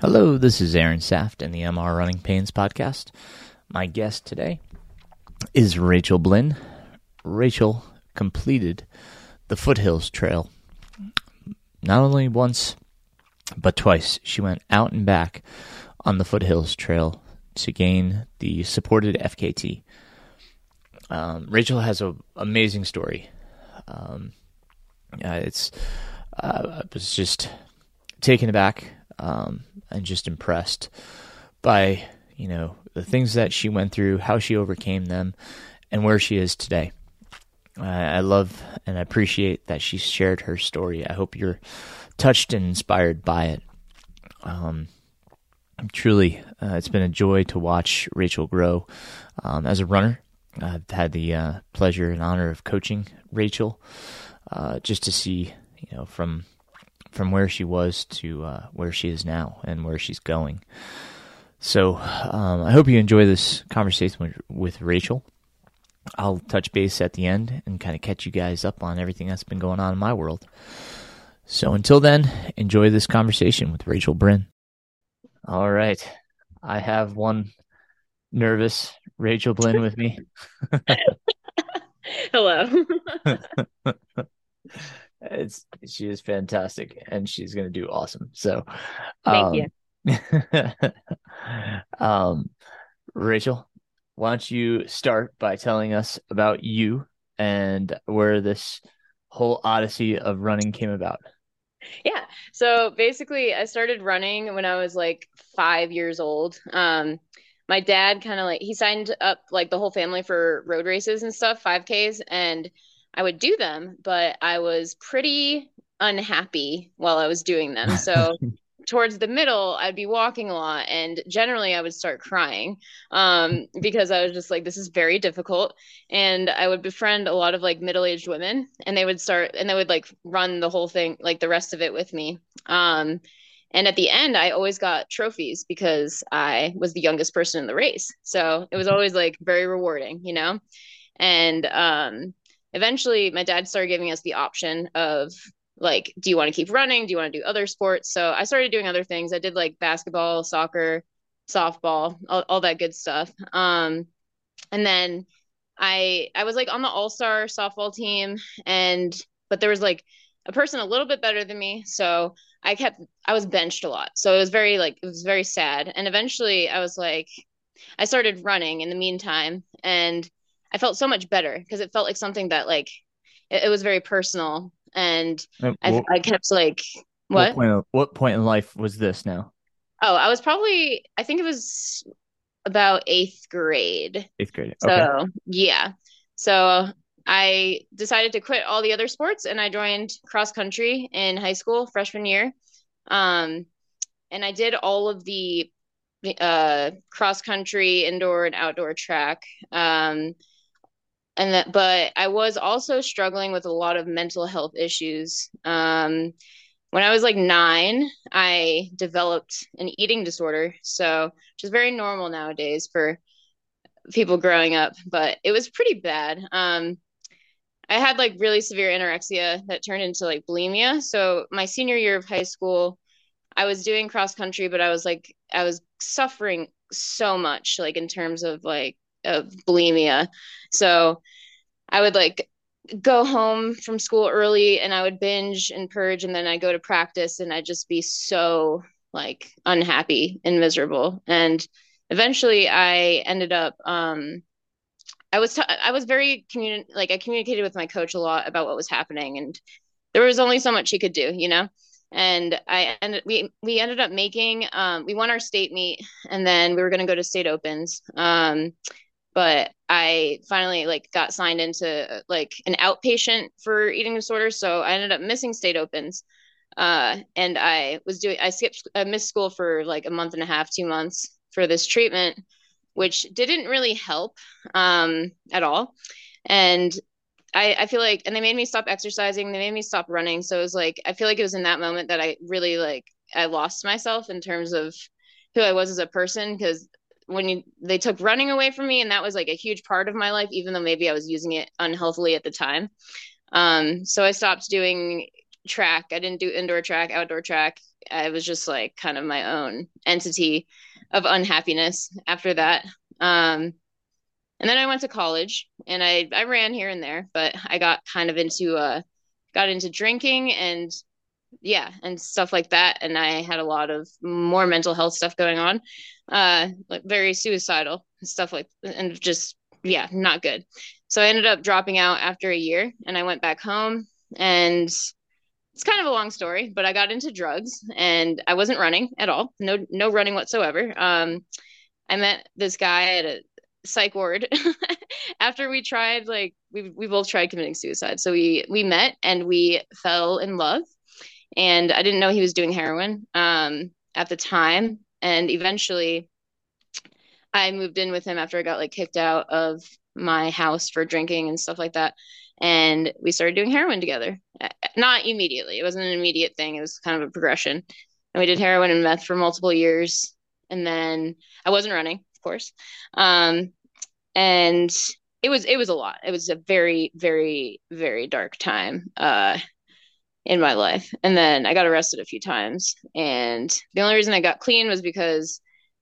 Hello, this is Aaron Saft in the MR Running Pains podcast. My guest today is Rachel Blinn. Rachel completed the Foothills Trail not only once, but twice. She went out and back on the Foothills Trail to gain the supported FKT. Um, Rachel has an amazing story. Um, uh, it's uh, I was just taken aback um, and just impressed by you know the things that she went through, how she overcame them, and where she is today. I love and I appreciate that she shared her story. I hope you're touched and inspired by it. Um, truly, uh, it's been a joy to watch Rachel grow um, as a runner. I've had the uh, pleasure and honor of coaching Rachel, uh, just to see, you know, from from where she was to uh, where she is now and where she's going. So, um, I hope you enjoy this conversation with, with Rachel. I'll touch base at the end and kind of catch you guys up on everything that's been going on in my world. So until then, enjoy this conversation with Rachel Blinn. All right. I have one nervous Rachel Blinn with me. Hello. it's she is fantastic and she's going to do awesome. So Thank um, you. um Rachel, why don't you start by telling us about you and where this whole odyssey of running came about? Yeah. So basically, I started running when I was like five years old. Um, my dad kind of like he signed up like the whole family for road races and stuff, 5Ks, and I would do them, but I was pretty unhappy while I was doing them. So towards the middle, I'd be walking a lot, and generally I would start crying um, because I was just like, this is very difficult. And I would befriend a lot of like middle aged women, and they would start and they would like run the whole thing, like the rest of it with me. Um, and at the end, I always got trophies because I was the youngest person in the race. So it was always like very rewarding, you know? And um, eventually, my dad started giving us the option of like do you want to keep running? Do you want to do other sports? So i started doing other things. I did like basketball soccer softball all, all that good stuff. Um and then i i was like on the all-star softball team and but there was like a person a little bit better than me so i kept i was benched a lot. So it was very like it was very sad. And eventually i was like i started running in the meantime and i felt so much better because it felt like something that like it, it was very personal and Uh, I, I kept like what what? point of, what point in life was this now? Oh, I was probably I think it was about eighth grade. Eighth grade. So Okay. yeah, so I decided to quit all the other sports and I joined cross country in high school freshman year. Um, and I did all of the uh cross country indoor and outdoor track. Um, and that but I was also struggling with a lot of mental health issues. Um, when I was like nine, I developed an eating disorder. So, which is very normal nowadays for people growing up, but it was pretty bad. Um, I had like really severe anorexia that turned into like bulimia. So, my senior year of high school, I was doing cross country, but I was like, I was suffering so much, like in terms of like of bulimia. So, I would like go home from school early and I would binge and purge and then I'd go to practice and I'd just be so like unhappy and miserable. And eventually I ended up um I was t- I was very communi- like I communicated with my coach a lot about what was happening and there was only so much he could do, you know. And I ended we we ended up making um we won our state meet and then we were going to go to state opens. Um but I finally like got signed into like an outpatient for eating disorders. So I ended up missing state opens. Uh, and I was doing, I skipped, I missed school for like a month and a half, two months for this treatment, which didn't really help um, at all. And I, I feel like, and they made me stop exercising. They made me stop running. So it was like, I feel like it was in that moment that I really like, I lost myself in terms of who I was as a person because when you they took running away from me and that was like a huge part of my life even though maybe i was using it unhealthily at the time um so i stopped doing track. I didn't do indoor track, outdoor track. I was just like kind of my own entity of unhappiness after that. Um, and then I went to college and I, I ran here and there, but I got kind of into, uh, got into drinking and yeah, and stuff like that. And I had a lot of more mental health stuff going on, uh, like very suicidal stuff like, and just, yeah, not good. So I ended up dropping out after a year and I went back home and it's kind of a long story, but I got into drugs and I wasn't running at all. No, no running whatsoever. Um, I met this guy at a psych ward after we tried like we we both tried committing suicide. So we we met and we fell in love. And I didn't know he was doing heroin um, at the time. And eventually, I moved in with him after I got like kicked out of my house for drinking and stuff like that. And we started doing heroin together. Not immediately. It wasn't an immediate thing. It was kind of a progression. And we did heroin and meth for multiple years. And then I wasn't running, of course. Um, and it was it was a lot. It was a very very very dark time uh, in my life. And then I got arrested a few times. And the only reason I got clean was because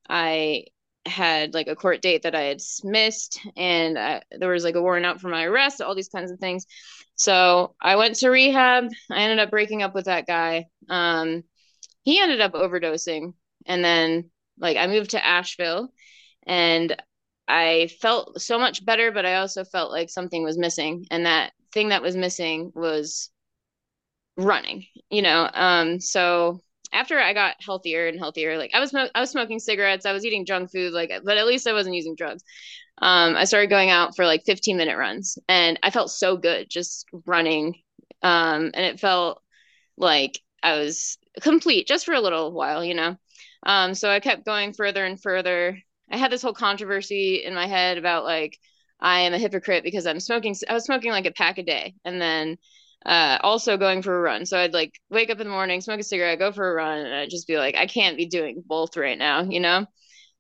I had like a court date that I had missed, and I, there was like a warrant out for my arrest, all these kinds of things. So I went to rehab. I ended up breaking up with that guy. Um, he ended up overdosing, and then like I moved to Asheville, and I felt so much better, but I also felt like something was missing, and that thing that was missing was running. You know, um, so after I got healthier and healthier, like I was I was smoking cigarettes, I was eating junk food, like but at least I wasn't using drugs. Um, I started going out for like 15 minute runs, and I felt so good just running, um, and it felt like I was complete just for a little while, you know. Um, so I kept going further and further. I had this whole controversy in my head about like I am a hypocrite because I'm smoking. I was smoking like a pack a day, and then uh, also going for a run. So I'd like wake up in the morning, smoke a cigarette, go for a run, and I'd just be like, I can't be doing both right now, you know?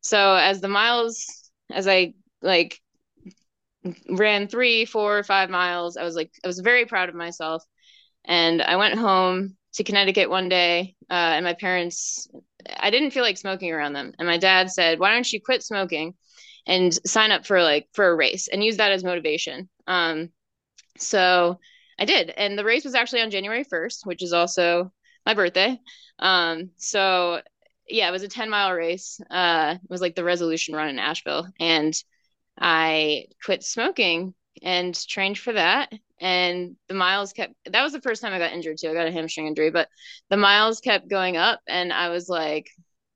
So as the miles, as I like ran three, four, five miles, I was like, I was very proud of myself. And I went home to Connecticut one day, uh, and my parents, I didn't feel like smoking around them. And my dad said, Why don't you quit smoking and sign up for like for a race and use that as motivation? Um, so I did. And the race was actually on January 1st, which is also my birthday. Um, so yeah, it was a 10 mile race. Uh, it was like the resolution run in Asheville. And I quit smoking and trained for that. And the miles kept, that was the first time I got injured too. I got a hamstring injury, but the miles kept going up. And I was like,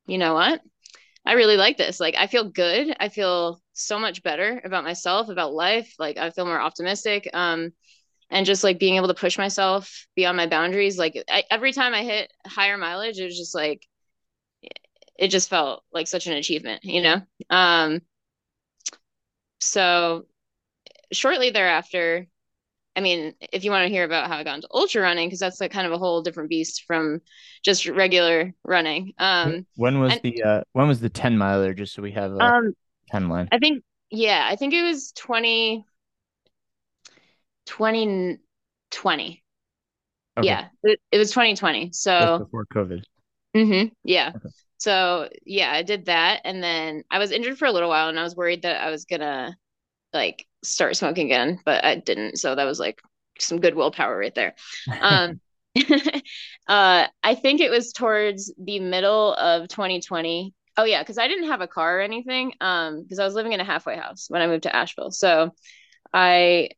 you know what? I really like this. Like, I feel good. I feel so much better about myself, about life. Like, I feel more optimistic. Um, and just like being able to push myself beyond my boundaries like I, every time i hit higher mileage it was just like it just felt like such an achievement you know? Um so shortly thereafter i mean if you want to hear about how i got into ultra running because that's like kind of a whole different beast from just regular running um when was and, the uh when was the 10 miler just so we have a um timeline? I think yeah i think it was 20 2020. Okay. Yeah, it, it, was 2020. So Just before COVID. Mm-hmm. Yeah. Okay. So yeah, I did that, and then I was injured for a little while, and I was worried that I was gonna like start smoking again, but I didn't. So that was like some good willpower right there. Um, uh, I think it was towards the middle of 2020. Oh yeah, because I didn't have a car or anything. Um, because I was living in a halfway house when I moved to Asheville. So I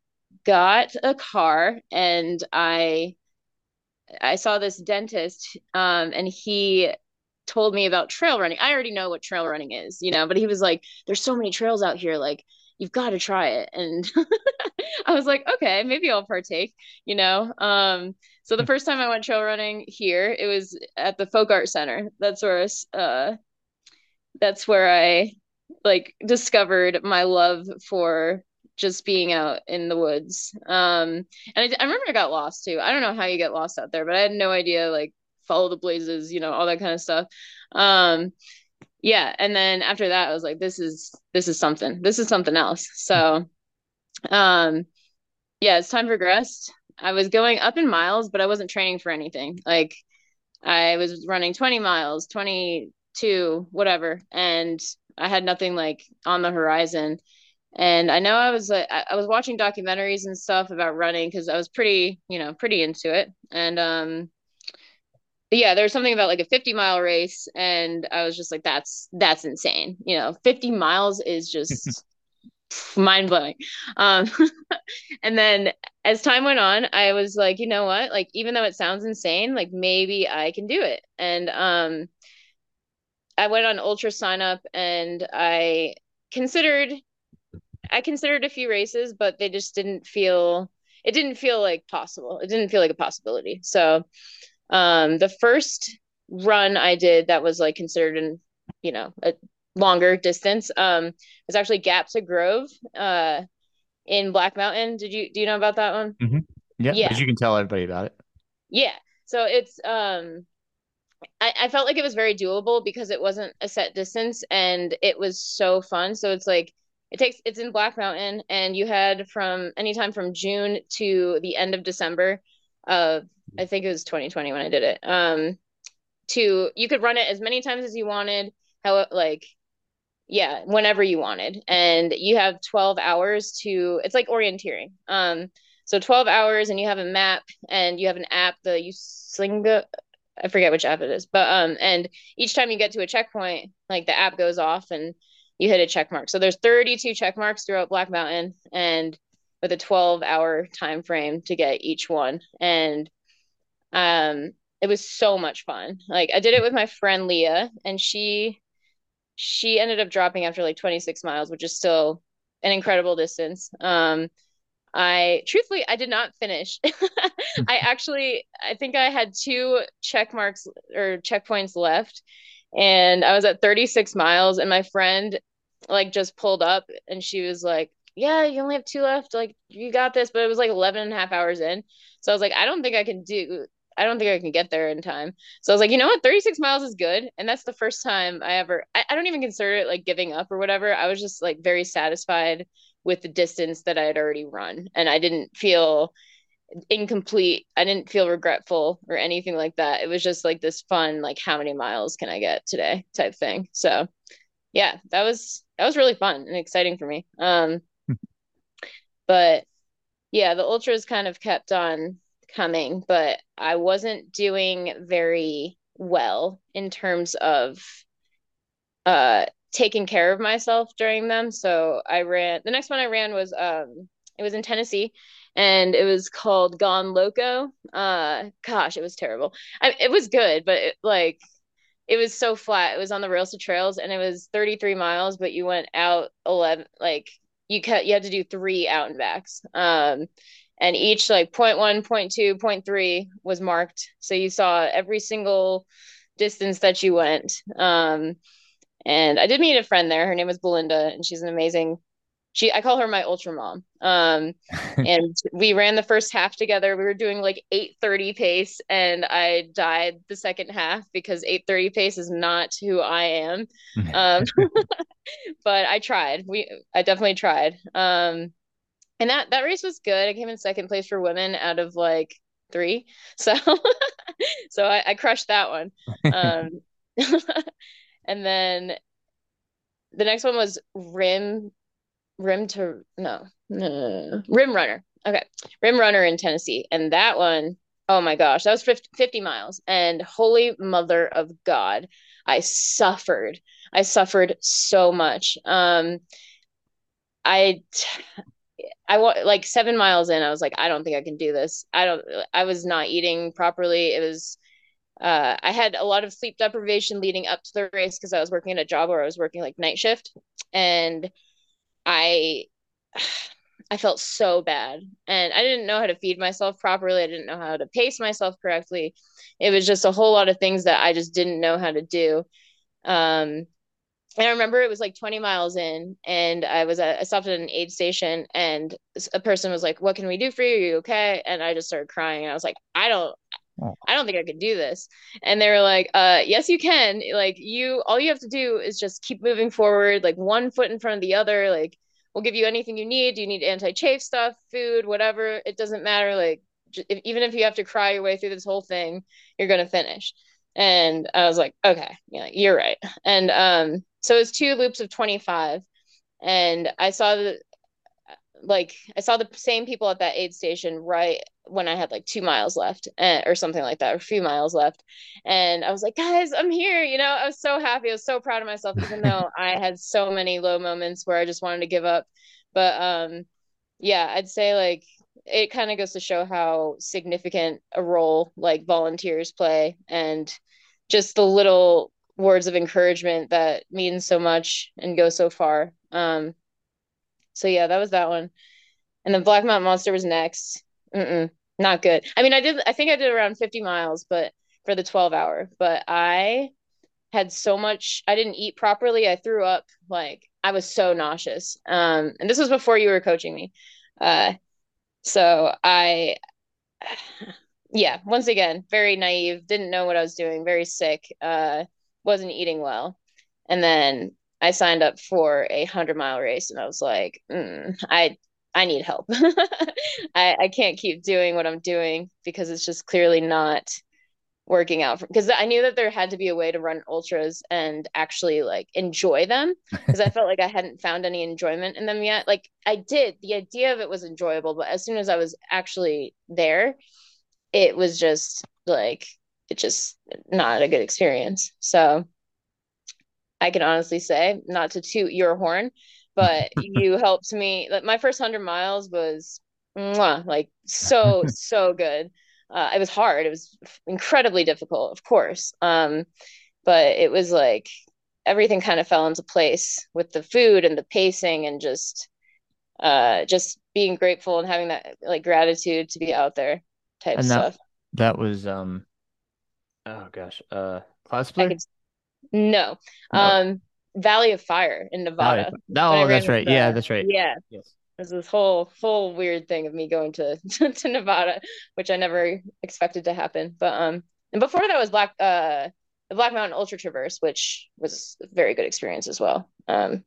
got a car and I I saw this dentist um, and he told me about trail running. I already know what trail running is, you know, but he was like, there's so many trails out here, like you've got to try it. And I was like, okay, maybe I'll partake, you know. Um, so the first time I went trail running here, it was at the Folk Art Center. That's where uh that's where I like discovered my love for just being out in the woods. Um, and I, I remember I got lost too. I don't know how you get lost out there, but I had no idea like follow the blazes, you know, all that kind of stuff. Um, yeah, and then after that, I was like, this is this is something. This is something else. So, um, yeah, as time progressed, I was going up in miles, but I wasn't training for anything. Like I was running 20 miles, 22, whatever, and I had nothing like on the horizon. And I know I was like I was watching documentaries and stuff about running because I was pretty, you know, pretty into it. And um yeah, there's something about like a 50 mile race, and I was just like, that's that's insane. You know, 50 miles is just mind blowing. Um, and then as time went on, I was like, you know what? Like, even though it sounds insane, like maybe I can do it. And um, I went on UltraSignup, and I considered, I considered a few races, but they just didn't feel. It didn't feel like possible. It didn't feel like a possibility. So um, the first run I did that was like considered an, you know, a longer distance um, was actually Gap to Grove uh, in Black Mountain. Did you do you know about that one? Mm-hmm. Yeah, yeah. But you can tell everybody about it. Yeah. So it's um I, I felt like it was very doable because it wasn't a set distance and it was so fun. So it's like it takes it's in Black Mountain and you had from anytime from June to the end of December of I think it was 2020 when I did it. Um, to you could run it as many times as you wanted, how like yeah, whenever you wanted, and you have 12 hours to. It's like orienteering. Um, so 12 hours, and you have a map, and you have an app. The you Slinga, I forget which app it is, but um, and each time you get to a checkpoint, like the app goes off and you hit a check mark. So there's 32 check marks throughout Black Mountain, and with a 12 hour time frame to get each one, and um, it was so much fun. Like I did it with my friend Leah, and she she ended up dropping after like 26 miles, which is still an incredible distance. Um, I truthfully I did not finish. I actually I think I had two check marks or checkpoints left and I was at 36 miles and my friend like just pulled up and she was like, "Yeah, you only have two left. Like you got this." But it was like 11 and a half hours in. So I was like, "I don't think I can do I don't think I can get there in time. So I was like, you know what, 36 miles is good. And that's the first time I ever, I, I don't even consider it like giving up or whatever. I was just like very satisfied with the distance that I had already run. And I didn't feel incomplete. I didn't feel regretful or anything like that. It was just like this fun, like, how many miles can I get today type thing. So yeah, that was, that was really fun and exciting for me. Um, but yeah, the ultras kind of kept on coming, but I wasn't doing very well in terms of uh taking care of myself during them. So I ran the next one I ran was um it was in Tennessee and it was called Gone Loco. Uh gosh, it was terrible. I, it was good, but it, like it was so flat. It was on the rails to trails and it was 33 miles, but you went out 11 like you cut you had to do three out and backs. Um and each like point one, point two, point three was marked. So you saw every single distance that you went. Um, and I did meet a friend there. Her name was Belinda, and she's an amazing. She, I call her my ultra mom. Um, and we ran the first half together. We were doing like eight thirty pace, and I died the second half because eight thirty pace is not who I am. Um, but I tried. We, I definitely tried. Um, and that that race was good. I came in second place for women out of like three, so so I, I, crushed that one. Um, and then the next one was rim rim to no, no rim runner. Okay, rim runner in Tennessee, and that one oh my gosh, that was 50, 50 miles, and holy mother of God, I suffered. I suffered so much. Um, I I want like seven miles in, I was like, I don't think I can do this. I don't, I was not eating properly. It was, uh, I had a lot of sleep deprivation leading up to the race because I was working at a job where I was working like night shift. And I, I felt so bad. And I didn't know how to feed myself properly. I didn't know how to pace myself correctly. It was just a whole lot of things that I just didn't know how to do. Um, and I remember it was like 20 miles in, and I was at, I stopped at an aid station, and a person was like, "What can we do for you? Are you okay?" And I just started crying, and I was like, "I don't. I don't think I could do this." And they were like, "Uh, yes, you can. Like you, all you have to do is just keep moving forward, like one foot in front of the other. Like we'll give you anything you need. Do you need anti-chafe stuff, food, whatever? It doesn't matter. Like if, even if you have to cry your way through this whole thing, you're going to finish. And I was like, okay, yeah, you're right. And um, so it's two loops of 25. And I saw the, like, I saw the same people at that aid station right when I had like two miles left uh, or something like that, or a few miles left. And I was like, guys, I'm here. You know, I was so happy. I was so proud of myself, even though I had so many low moments where I just wanted to give up. But um, yeah, I'd say like it kind of goes to show how significant a role like volunteers play and just the little words of encouragement that mean so much and go so far. Um, so yeah, that was that one. And then Black Mountain Monster was next. Mm-mm, not good. I mean, I did, I think I did around 50 miles, but for the 12 hour, but I had so much, I didn't eat properly. I threw up. Like, I was so nauseous. Um, and this was before you were coaching me. Uh, so I, yeah, once again, very naive, didn't know what I was doing, very sick, uh, wasn't eating well. And then I signed up for a hundred mile race and I was like, mm, I I need help. I, I can't keep doing what I'm doing because it's just clearly not working out because I knew that there had to be a way to run ultras and actually like enjoy them because I felt like I hadn't found any enjoyment in them yet. Like I did, the idea of it was enjoyable, but as soon as I was actually there, it was just like it just not a good experience. So I can honestly say, not to toot your horn, but you helped me. Like my first hundred miles was mwah, like so so good. Uh, it was hard. It was incredibly difficult, of course. Um, but it was like everything kind of fell into place with the food and the pacing and just uh, just being grateful and having that like gratitude to be out there type and stuff. That, that was um oh gosh, uh Cloudsplit? No. no. Um Valley of Fire in Nevada. Oh, that's right. Yeah, that's right. Yeah. Yes. There's this whole whole weird thing of me going to, to, to Nevada, which I never expected to happen. But um, and before that was Black uh the Black Mountain Ultra Traverse, which was a very good experience as well. Um,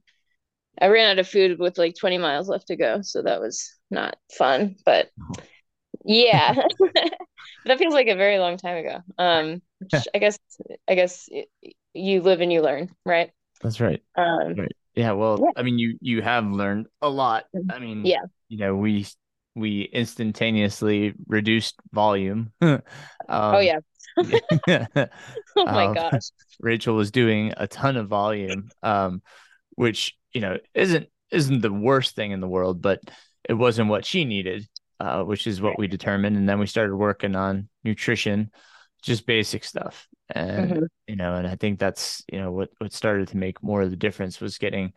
I ran out of food with like 20 miles left to go, so that was not fun. But yeah, that feels like a very long time ago. Um, I guess I guess you live and you learn, right? That's right. Um, right. Yeah. Well, yeah. I mean, you you have learned a lot. Mm-hmm. I mean, yeah. You know, we we instantaneously reduced volume. um, oh yeah. oh my um, gosh. Rachel was doing a ton of volume, um, which you know isn't isn't the worst thing in the world, but it wasn't what she needed, uh, which is what we determined. And then we started working on nutrition, just basic stuff and mm-hmm. you know and i think that's you know what what started to make more of the difference was getting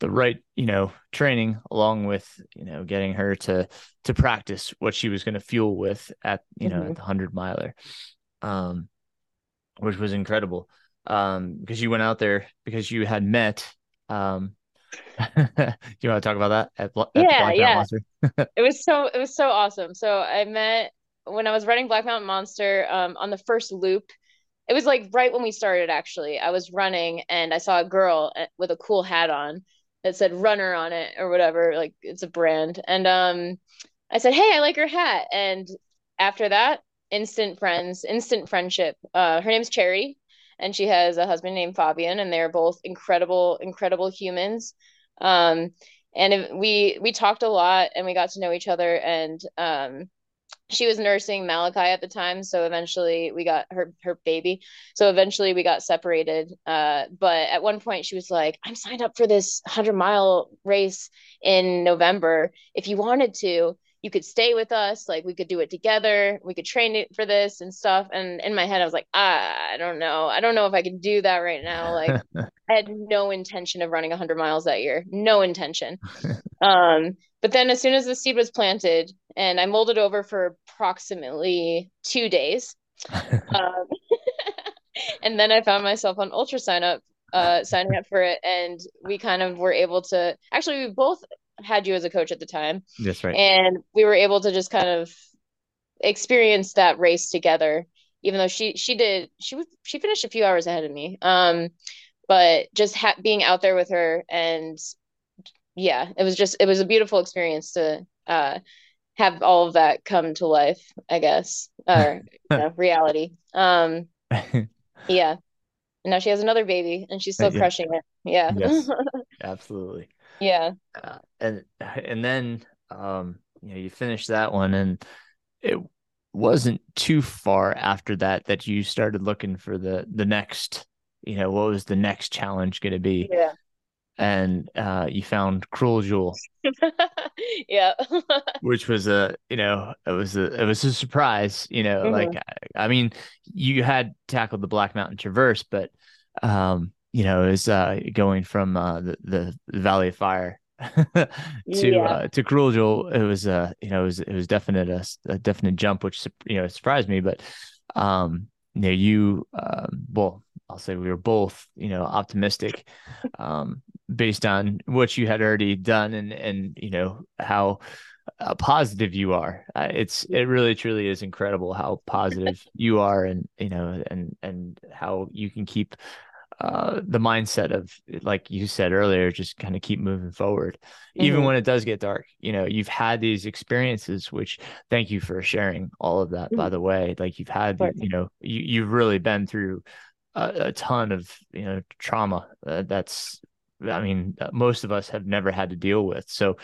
the right you know training along with you know getting her to to practice what she was going to fuel with at you know mm-hmm. at the 100 miler um which was incredible um because you went out there because you had met um do you want to talk about that at, at yeah yeah it was so it was so awesome so i met when i was running black mountain monster um on the first loop it was like right when we started actually. I was running and i saw a girl uh, with a cool hat on that said runner on it or whatever like it's a brand. And um i said hey i like your hat. And after that instant friends instant friendship. Uh her name's cherry and she has a husband named fabian and they're both incredible incredible humans. Um and we we talked a lot and we got to know each other and um she was nursing Malachi at the time, so eventually we got her her baby. So eventually we got separated. Uh, but at one point she was like, "I'm signed up for this hundred mile race in November. If you wanted to, you could stay with us. Like we could do it together. We could train it for this and stuff." And in my head, I was like, ah, "I don't know. I don't know if I can do that right now. Like I had no intention of running hundred miles that year. No intention." um, but then as soon as the seed was planted and I molded over for approximately two days. um, and then I found myself on UltraSignup, uh, signing up for it. And we kind of were able to actually, we both had you as a coach at the time. That's right. And we were able to just kind of experience that race together, even though she, she did, she was, she finished a few hours ahead of me. Um, but just ha- being out there with her and yeah, it was just, it was a beautiful experience to, uh, have all of that come to life, I guess, or you know, reality. Um, yeah. And now she has another baby, and she's still Yeah. crushing it. Yeah. Yes. Absolutely. Yeah. Uh, and and then um, you know, you finish that one, and it wasn't too far after that that you started looking for the the next. You know, what was the next challenge going to be? Yeah. And uh, you found Cruel Jewel, Yeah. which was a you know it was a it was a surprise. You know, Mhm. like I, I mean, you had tackled the Black Mountain Traverse, but um, you know, it was uh, going from uh, the, the Valley of Fire to Yeah. uh, to Cruel Jewel. It was uh, you know, it was it was definite a, a definite jump, which you know surprised me. But um, you know, you um, well, I'll say we were both you know optimistic, um, based on what you had already done and and you know how uh, positive you are. Uh, it's it really truly is incredible how positive you are, and you know, and and how you can keep uh the mindset of like you said earlier, just kind of keep moving forward, even Mhm. when it does get dark. You know, you've had these experiences, which thank you for sharing all of that. By the way, like you've had, you know, you you've really been through a, a ton of you know trauma. Uh, that's I mean, uh, most of us have never had to deal with. So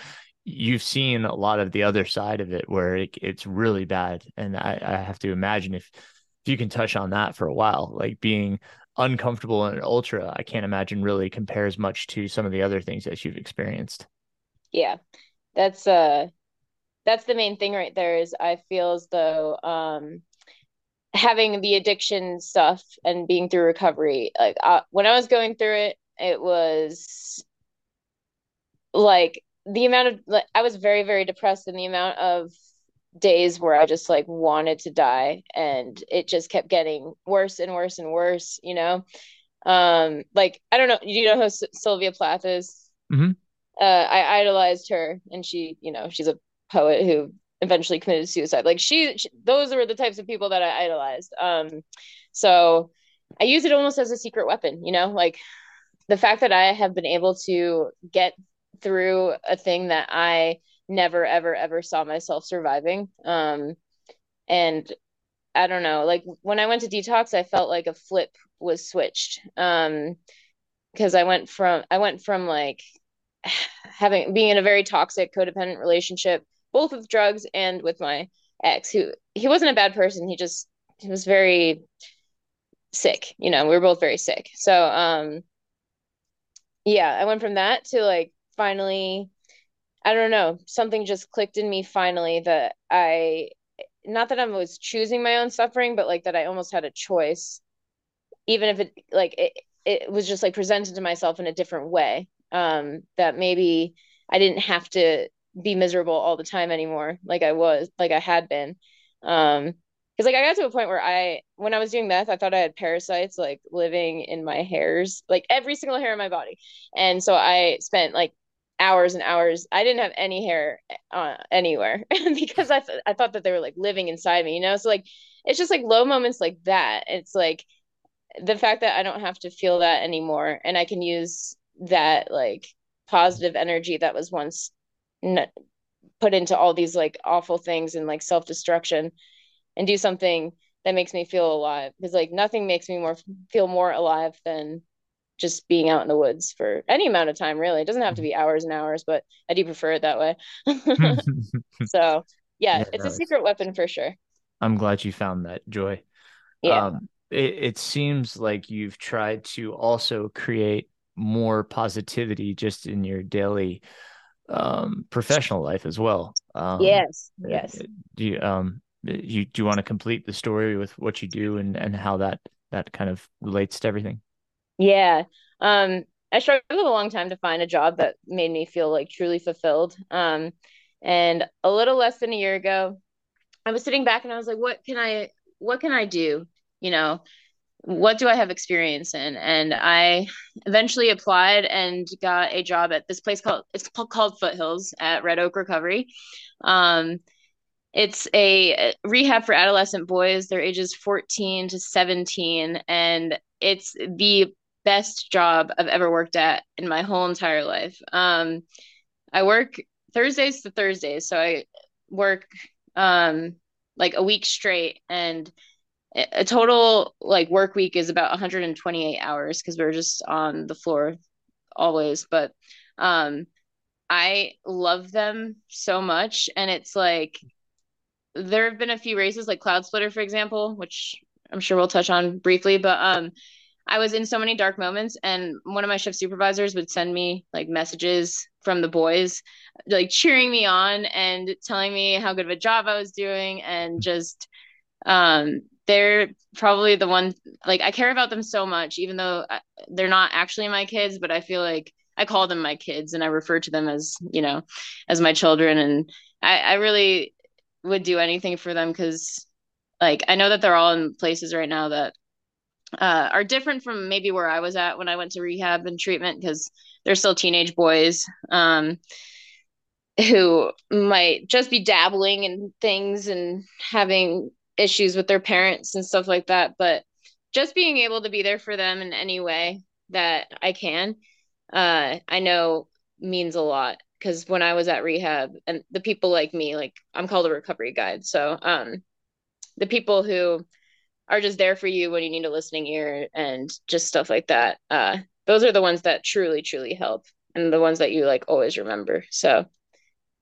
you've seen a lot of the other side of it where it, it's really bad. And I, I have to imagine if, if you can touch on that for a while, like being uncomfortable in an ultra, I can't imagine really compares much to some of the other things that you've experienced. Yeah. That's uh that's the main thing right there is I feel as though um having the addiction stuff and being through recovery like uh, when I was going through it it was like the amount of like I was very very depressed in the amount of days where I just like wanted to die and it just kept getting worse and worse and worse you know? Um like I don't know you know who S- Sylvia Plath is? Mhm. uh I idolized her and she you know she's a poet who eventually committed suicide. Like she, she those were the types of people that I idolized. Um so I use it almost as a secret weapon you know? Like the fact that I have been able to get through a thing that I never ever ever saw myself surviving um and I don't know like when I went to detox I felt like a flip was switched um because I went from I went from like having being in a very toxic codependent relationship both with drugs and with my ex who he wasn't a bad person he just he was very sick you know we were both very sick. So um yeah I went from that to like finally I don't know something just clicked in me finally that I not that I was choosing my own suffering but like that I almost had a choice. Even if it like it, it was just like presented to myself in a different way um that maybe I didn't have to be miserable all the time anymore like I was like I had been. Um because like I got to a point where I when I was doing meth I thought I had parasites like living in my hairs like every single hair in my body. And so I spent like hours and hours I didn't have any hair uh, anywhere because I th- I thought that they were like living inside me you know? So like it's just like low moments like that. It's like the fact that I don't have to feel that anymore and I can use that like positive energy that was once n- put into all these like awful things and like self-destruction and do something that makes me feel alive. Because like nothing makes me more feel more alive than just being out in the woods for any amount of time really. It doesn't have to be hours and hours but I do prefer it that way. So yeah, Yeah, it's a secret weapon for sure. I'm glad you found that joy. yeah. Um, it, it seems like you've tried to also create more positivity just in your daily um, professional life as well. Um, yes yes. Do you um you do you want to complete the story with what you do and and how that that kind of relates to everything? Yeah. Um, I struggled a long time to find a job that made me feel like truly fulfilled. Um, and a little less than a year ago, I was sitting back and I was like, what can I what can I do? You know, what do I have experience in? And I eventually applied and got a job at this place called it's called Foothills at Red Oak Recovery. Um, it's a rehab for adolescent boys. They're ages 14 to 17, and it's the best job I've ever worked at in my whole entire life. Um, I work Thursdays to Thursdays, so I work um like a week straight and a total like work week is about 128 hours because we're just on the floor always but um i love them so much and it's like there have been a few races like cloud splitter for example which i'm sure we'll touch on briefly but um i was in so many dark moments and one of my shift supervisors would send me like messages from the boys like cheering me on and telling me how good of a job i was doing and just um they're probably the one like I care about them so much, even though uh, they're not actually my kids, but I feel like I call them my kids and I refer to them as, you know, as my children. And I, I really would do anything for them because like I know that they're all in places right now that uh, are different from maybe where I was at when I went to rehab and treatment because they're still teenage boys um, who might just be dabbling in things and having issues with their parents and stuff like that but just being able to be there for them in any way that i can uh i know means a lot because when i was at rehab and the people like me like i'm called a recovery guide. So um the people who are just there for you when you need a listening ear and just stuff like that uh those are the ones that truly truly help and the ones that you like always remember. So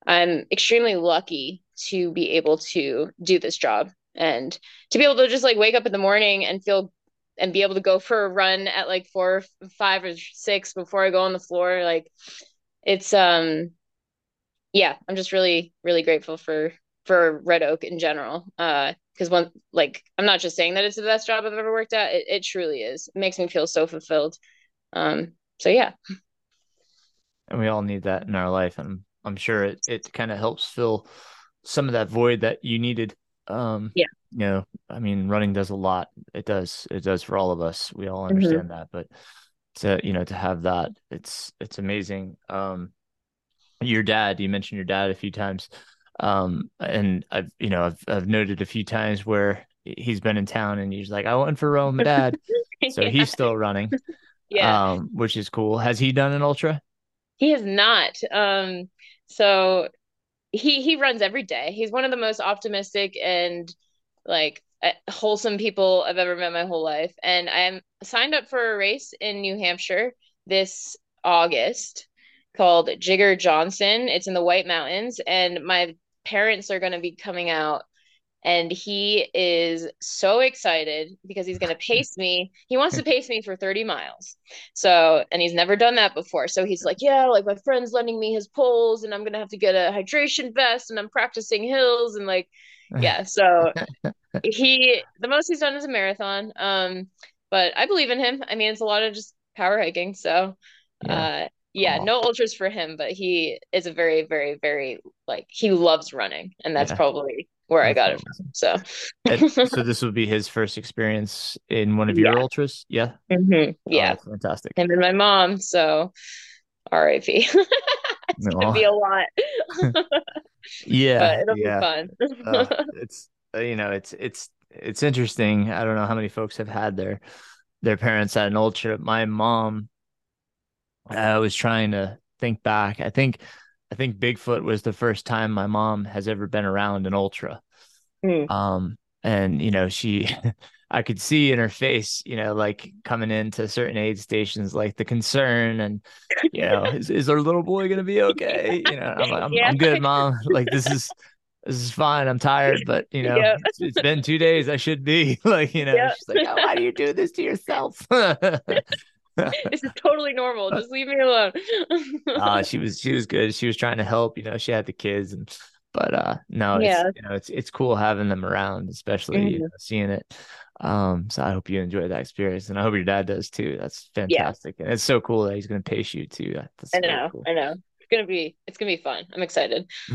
i'm extremely lucky to be able to do this job and to be able to just like wake up in the morning and feel and be able to go for a run at like four five or six before i go on the floor like it's um yeah i'm just really really grateful for for red oak in general uh because one like i'm not just saying that it's the best job i've ever worked at it, it truly is it makes me feel so fulfilled um so yeah and we all need that in our life and i'm sure it, it kind of helps fill some of that void that you needed um, yeah. You know, I mean, running does a lot. It does. It does for all of us. We all mm-hmm. understand mm-hmm. that, but to you know to have that, it's it's amazing. Um, your dad. You mentioned your dad a few times. Um, and I've you know I've I've noted a few times where he's been in town and he's like, I went for Rome, dad. so yeah. he's still running. Yeah. Um, which is cool. Has he done an ultra? He has not. Um, so he he runs every day. He's one of the most optimistic and like Uh, wholesome people I've ever met my whole life. And I'm signed up for a race in New Hampshire this August called Jigger Johnson. It's in the White Mountains, and my parents are going to be coming out and he is so excited because he's going to pace me. He wants to pace me for 30 miles. So, and he's never done that before. So he's like, yeah, like my friend's lending me his poles and I'm going to have to get a hydration vest and I'm practicing hills and like yeah, so he the most he's done is a marathon. Um but I believe in him. I mean, it's a lot of just power hiking. So, yeah. uh yeah, no ultras for him, but he is a very, very, very like he loves running, and that's yeah. probably where That's I got awesome. it from. So, so this would be his first experience in one of your yeah. ultras. Yeah. Mm-hmm. Yeah. Oh, fantastic. Him and my mom. So, RIP. it's gonna be a lot. yeah. But it'll yeah. be fun. uh, it's uh, you know it's it's it's interesting. I don't know how many folks have had their their parents at an ultra. My mom. I was trying to think back. I think I think Bigfoot was the first time my mom has ever been around an ultra. Mm. Um, and you know, she, I could see in her face, you know, like coming into certain aid stations, like the concern and, you know, is, is our little boy going to be okay? You know, I'm, I'm, yeah. I'm good, mom. Like this is, this is fine. I'm tired, but you know, yep. it's, it's been two days. I should be like, you know, yep. she's like, oh, why do you do this to yourself? this is totally normal. Just leave me alone. uh, she was she was good. She was trying to help. You know, she had the kids, and but uh, no, yeah. it's, you know, it's it's cool having them around, especially mm-hmm. you know, seeing it. Um, so I hope you enjoy that experience, and I hope your dad does too. That's fantastic, yeah. and it's so cool that he's going to pace you too. That's I know, cool. I know. It's gonna be it's gonna be fun. I'm excited.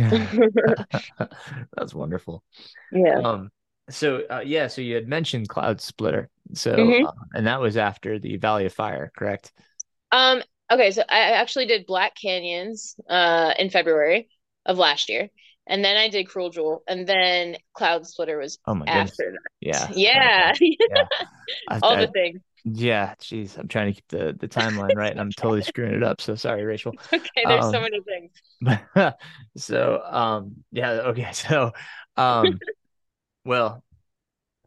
That's wonderful. Yeah. Um, so uh, yeah, so you had mentioned Cloud Splitter, so mm-hmm. uh, and that was after the Valley of Fire, correct? Um. Okay, so I actually did Black Canyons uh in February of last year, and then I did Cruel Jewel, and then Cloud Splitter was oh my after goodness. that. Yeah, yeah, yeah. all I, the things. Yeah, geez, I'm trying to keep the the timeline right, and I'm totally screwing it up. So sorry, Rachel. Okay, there's so Um, many things. so um, yeah, okay, so um, well,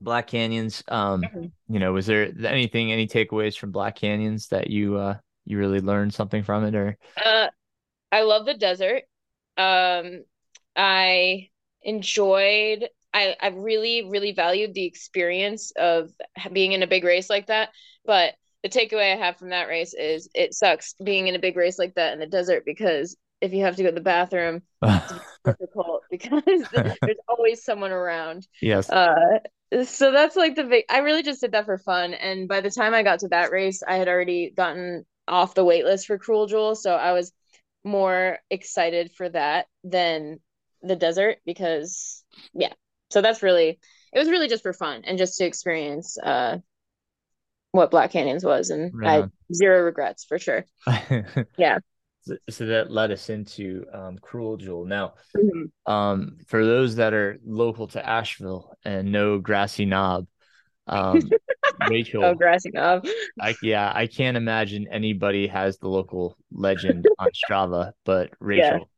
Black Canyons. Um, Mhm. you know, was there anything, any takeaways from Black Canyons that you uh you really learned something from it, or Uh, I love the desert. Um, I enjoyed, I, I really, really valued the experience of being in a big race like that. But the takeaway I have from that race is it sucks being in a big race like that in the desert because if you have to go to the bathroom, it's difficult because there's always someone around. yes, Uh, so that's like the big, I really just did that for fun. And by the time I got to that race, I had already gotten off the wait list for Cruel Jewel. So I was more excited for that than the desert because, yeah. So that's really, it was really just for fun and just to experience uh, what Black Canyons was. And Right I on. zero regrets for sure. Yeah. So, so that led us into um, Cruel Jewel. Now, Mhm. um, for those that are local to Asheville and know Grassy Knob, um, Rachel, Oh, grassy knob. I yeah, I can't imagine anybody has the local legend on Strava, but Yeah. Rachel,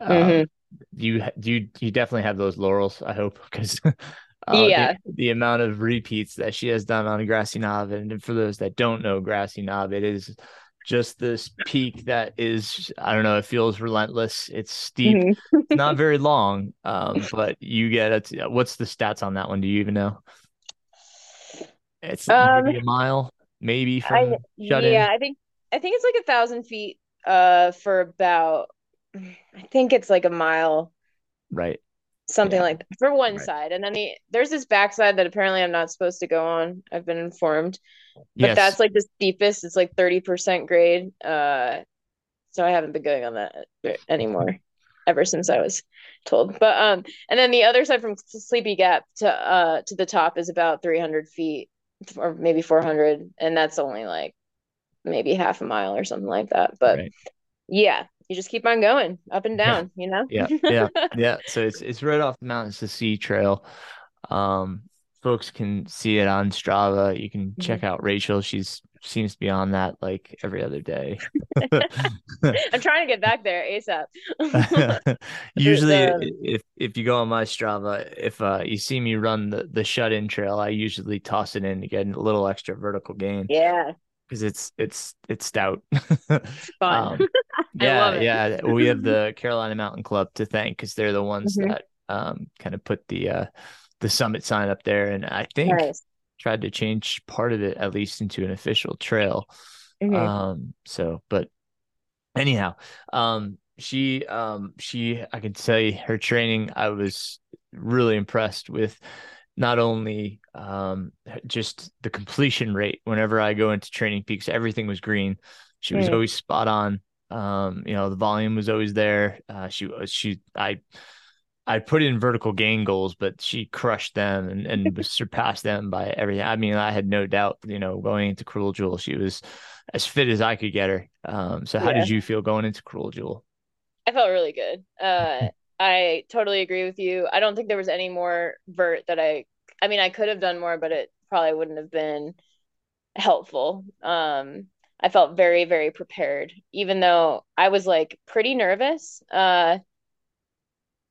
um, Mhm. You do you you definitely have those laurels, I hope, because uh, the, Yeah. the amount of repeats that she has done on Grassy Knob, and for those that don't know Grassy Knob, it is just this peak that is I don't know, it feels relentless. It's steep, Mhm. not very long, um, but you get it. What's the stats on that one? Do you even know? It's Um, maybe a mile, maybe I from in. yeah, I think I think it's like a thousand feet uh for about I think it's like a mile, Right. something Yeah. like that, for one Right. side. And then the there's this backside that apparently I'm not supposed to go on. I've been informed. But Yes. that's like the steepest. It's like 30% grade. Uh so I haven't been going on that anymore ever since I was told. But um and then the other side from Sleepy Gap to uh to the top is about 300 feet or maybe 400 and that's only like maybe half a mile or something like that. But Right. yeah, you just keep on going up and Yeah. down, you know? Yeah. Yeah. Yeah. So it's it's right off the mountains to sea trail. Um, folks can see it on Strava. You can Mm-hmm. check out Rachel. She's seems to be on that like every other day. I'm trying to get back there ASAP. Usually, the- if if you go on my Strava, if uh you see me run the the shut in trail, I usually toss it in to get a little extra vertical gain Yeah, because it's it's it's stout. fun. Um, yeah, yeah. We have the Carolina Mountain Club to thank because they're the ones Mhm. that um kind of put the uh the summit sign up there, and I think Nice. tried to change part of it at least into an official trail. Mhm. Um, so but anyhow, um, she um she I can say her training. I was really impressed with not only um just the completion rate whenever I go into TrainingPeaks, everything was green. She was Mm. always spot on. Um, you know, the volume was always there. Uh, she was she I I put in vertical gain goals, but she crushed them and, and surpassed them by everything. I mean, I had no doubt, you know, going into Cruel Jewel, she was as fit as I could get her. Um, so how Yeah. did you feel going into Cruel Jewel? I felt really good. Uh, I totally agree with you. I don't think there was any more vert that I, I mean, I could have done more, but it probably wouldn't have been helpful. Um, I felt very, very prepared, even though I was like pretty nervous. Uh,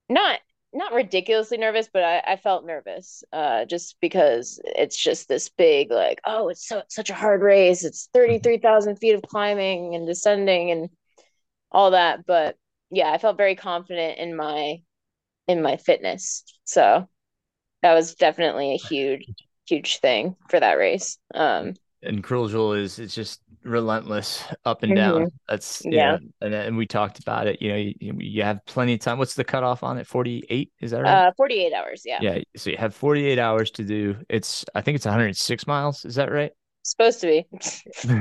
not not ridiculously nervous, but I, I felt nervous. Uh, just because it's just this big, like, oh, it's so such a hard race. It's 33,000 feet of climbing and descending and all that. But yeah, I felt very confident in my in my fitness. So that was definitely a huge, huge thing for that race. Um, And Cruel Jewel is it's just relentless up and down. That's Mm-hmm. Yeah. and and we talked about it. You know, you, you have plenty of time. What's the cutoff on it? Forty eight? Is that right? uh, 48 hours. Yeah. yeah. So you have forty eight hours to do. It's I think it's one hundred six miles. Is that right? Supposed to be.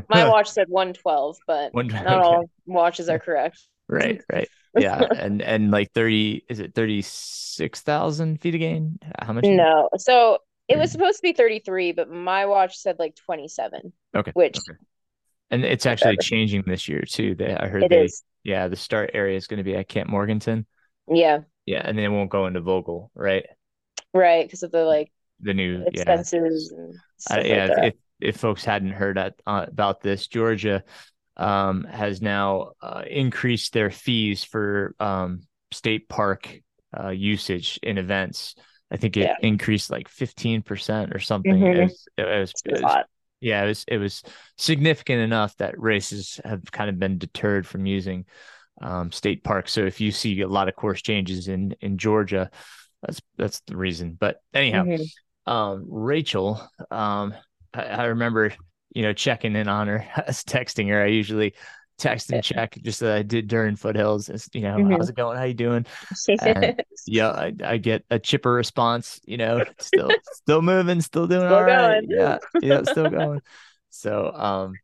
My watch said 112, but One- not okay. all watches are correct. Right, right. Yeah, and and like 30 is it 36,000 feet of gain? How much? No. So it was supposed to be 33, but my watch said like 27, Okay. which okay. And it's actually Whatever. changing this year too. They I heard it they is. yeah, the start area is going to be at Camp Morganton. Yeah. Yeah, and they won't go into Vogel, right? Right. Because of the like The new yeah. expenses I, stuff yeah, like if if folks hadn't heard at, uh, about this, Georgia um, has now uh, increased their fees for um, state park uh, usage in events. I think it yeah. increased like 15% or something. Mm-hmm. It was, it was, it was yeah, it was it was significant enough that races have kind of been deterred from using um, state parks. So if you see a lot of course changes in in Georgia, that's that's the reason. But anyhow, mm-hmm. um, Rachel, um, I, I, remember you know checking in on her, I was texting her. I usually text and check just that I did during foothills. It's, you know, mm-hmm. how's it going? How you doing? And, yeah, I, I get a chipper response. You know, still still moving, still doing still all right. Yeah, yeah, still going. So, um,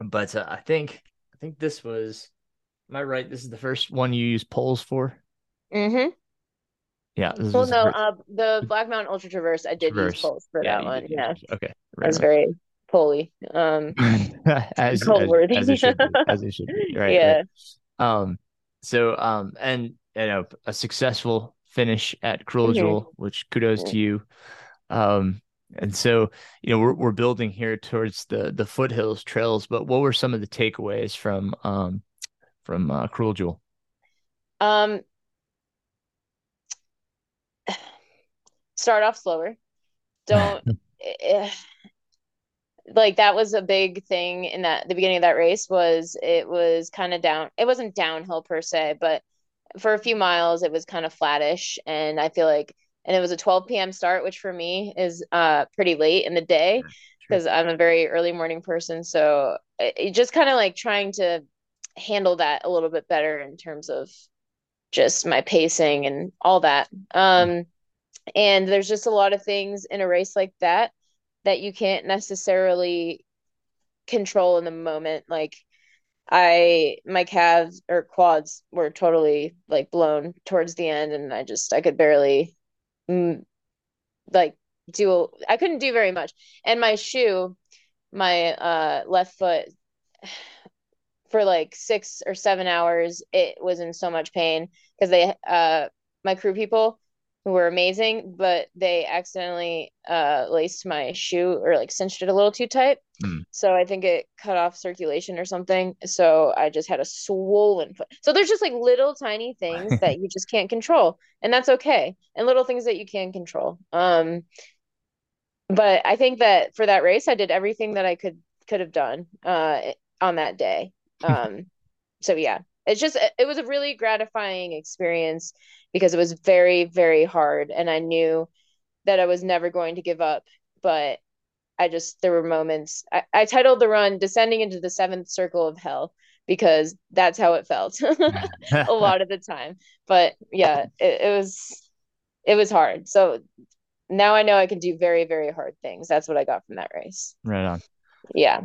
but uh, I think I think this was. Am I right? This is the first one you use poles for. Mm-hmm. Yeah. well, no, uh, the Black Mountain Ultra Traverse, I did Traverse. use poles for yeah, that one. Yeah. Okay. Right, I was right. very pulley. Um, as, as, as, it should be. As it should be. Right. Yeah. Right. Um. So, um, and you know, a successful finish at Cruel mm-hmm. Jewel, which kudos to you. Um, and so, you know, we're we're building here towards the the foothills trails. But what were some of the takeaways from um from uh, Cruel Jewel? Um, start off slower. Don't eh, like that was a big thing in that the beginning of that race was it was kind of down. It wasn't downhill per se, but for a few miles it was kind of flattish and I feel like and it was a 12 p.m. start, which for me is uh pretty late in the day because I'm a very early morning person. So it, it just kind of like trying to handle that a little bit better in terms of just my pacing and all that. Um, and there's just a lot of things in a race like that that you can't necessarily control in the moment. Like I my calves or quads were totally like blown towards the end and I just I could barely mm, like do I couldn't do very much. And my shoe, my uh left foot for like 6 or 7 hours it was in so much pain because they uh my crew people who were amazing, but they accidentally uh, laced my shoe or like cinched it a little too tight. Mm. So I think it cut off circulation or something. So I just had a swollen foot. So there's just like little tiny things that you just can't control, and that's okay. And little things that you can control. Um, but I think that for that race, I did everything that I could could have done uh, on that day. Um, so yeah, it's just it was a really gratifying experience because it was very very hard and i knew that i was never going to give up but i just there were moments i, I titled the run descending into the seventh circle of hell because that's how it felt a lot of the time. But yeah it, it was it was hard. So now i know i can do very very hard things. That's what i got from that race. Right on. Yeah.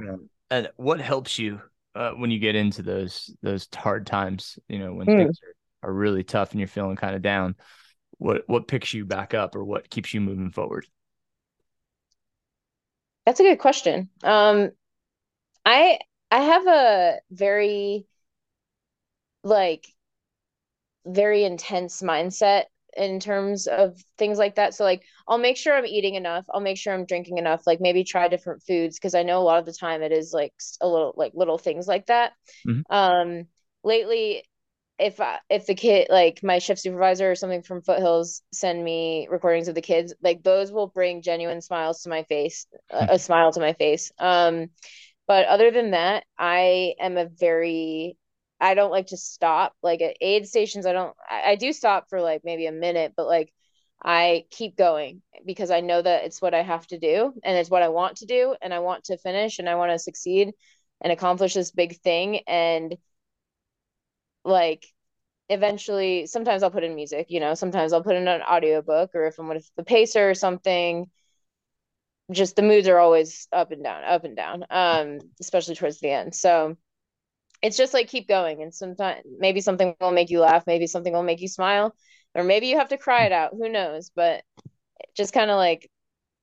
And what helps you uh, when you get into those those hard times you know when mm. things are are really tough and you're feeling kind of down, what what picks you back up or what keeps you moving forward? That's a good question. Um, I I have a very like very intense mindset in terms of things like that. So like I'll make sure I'm eating enough. I'll make sure I'm drinking enough. Like maybe try different foods because I know a lot of the time it is like a little like little things like that. Mm-hmm. Um lately if I, if the kid like my shift supervisor or something from foothills send me recordings of the kids like those will bring genuine smiles to my face a, a smile to my face um but other than that i am a very i don't like to stop like at aid stations i don't I, I do stop for like maybe a minute but like i keep going because i know that it's what i have to do and it's what i want to do and i want to finish and i want to succeed and accomplish this big thing and like eventually sometimes I'll put in music, you know, sometimes I'll put in an audiobook or if I'm with the pacer or something, just the moods are always up and down, up and down. Um, especially towards the end. So it's just like keep going and sometimes maybe something will make you laugh, maybe something will make you smile, or maybe you have to cry it out, who knows, but just kind of like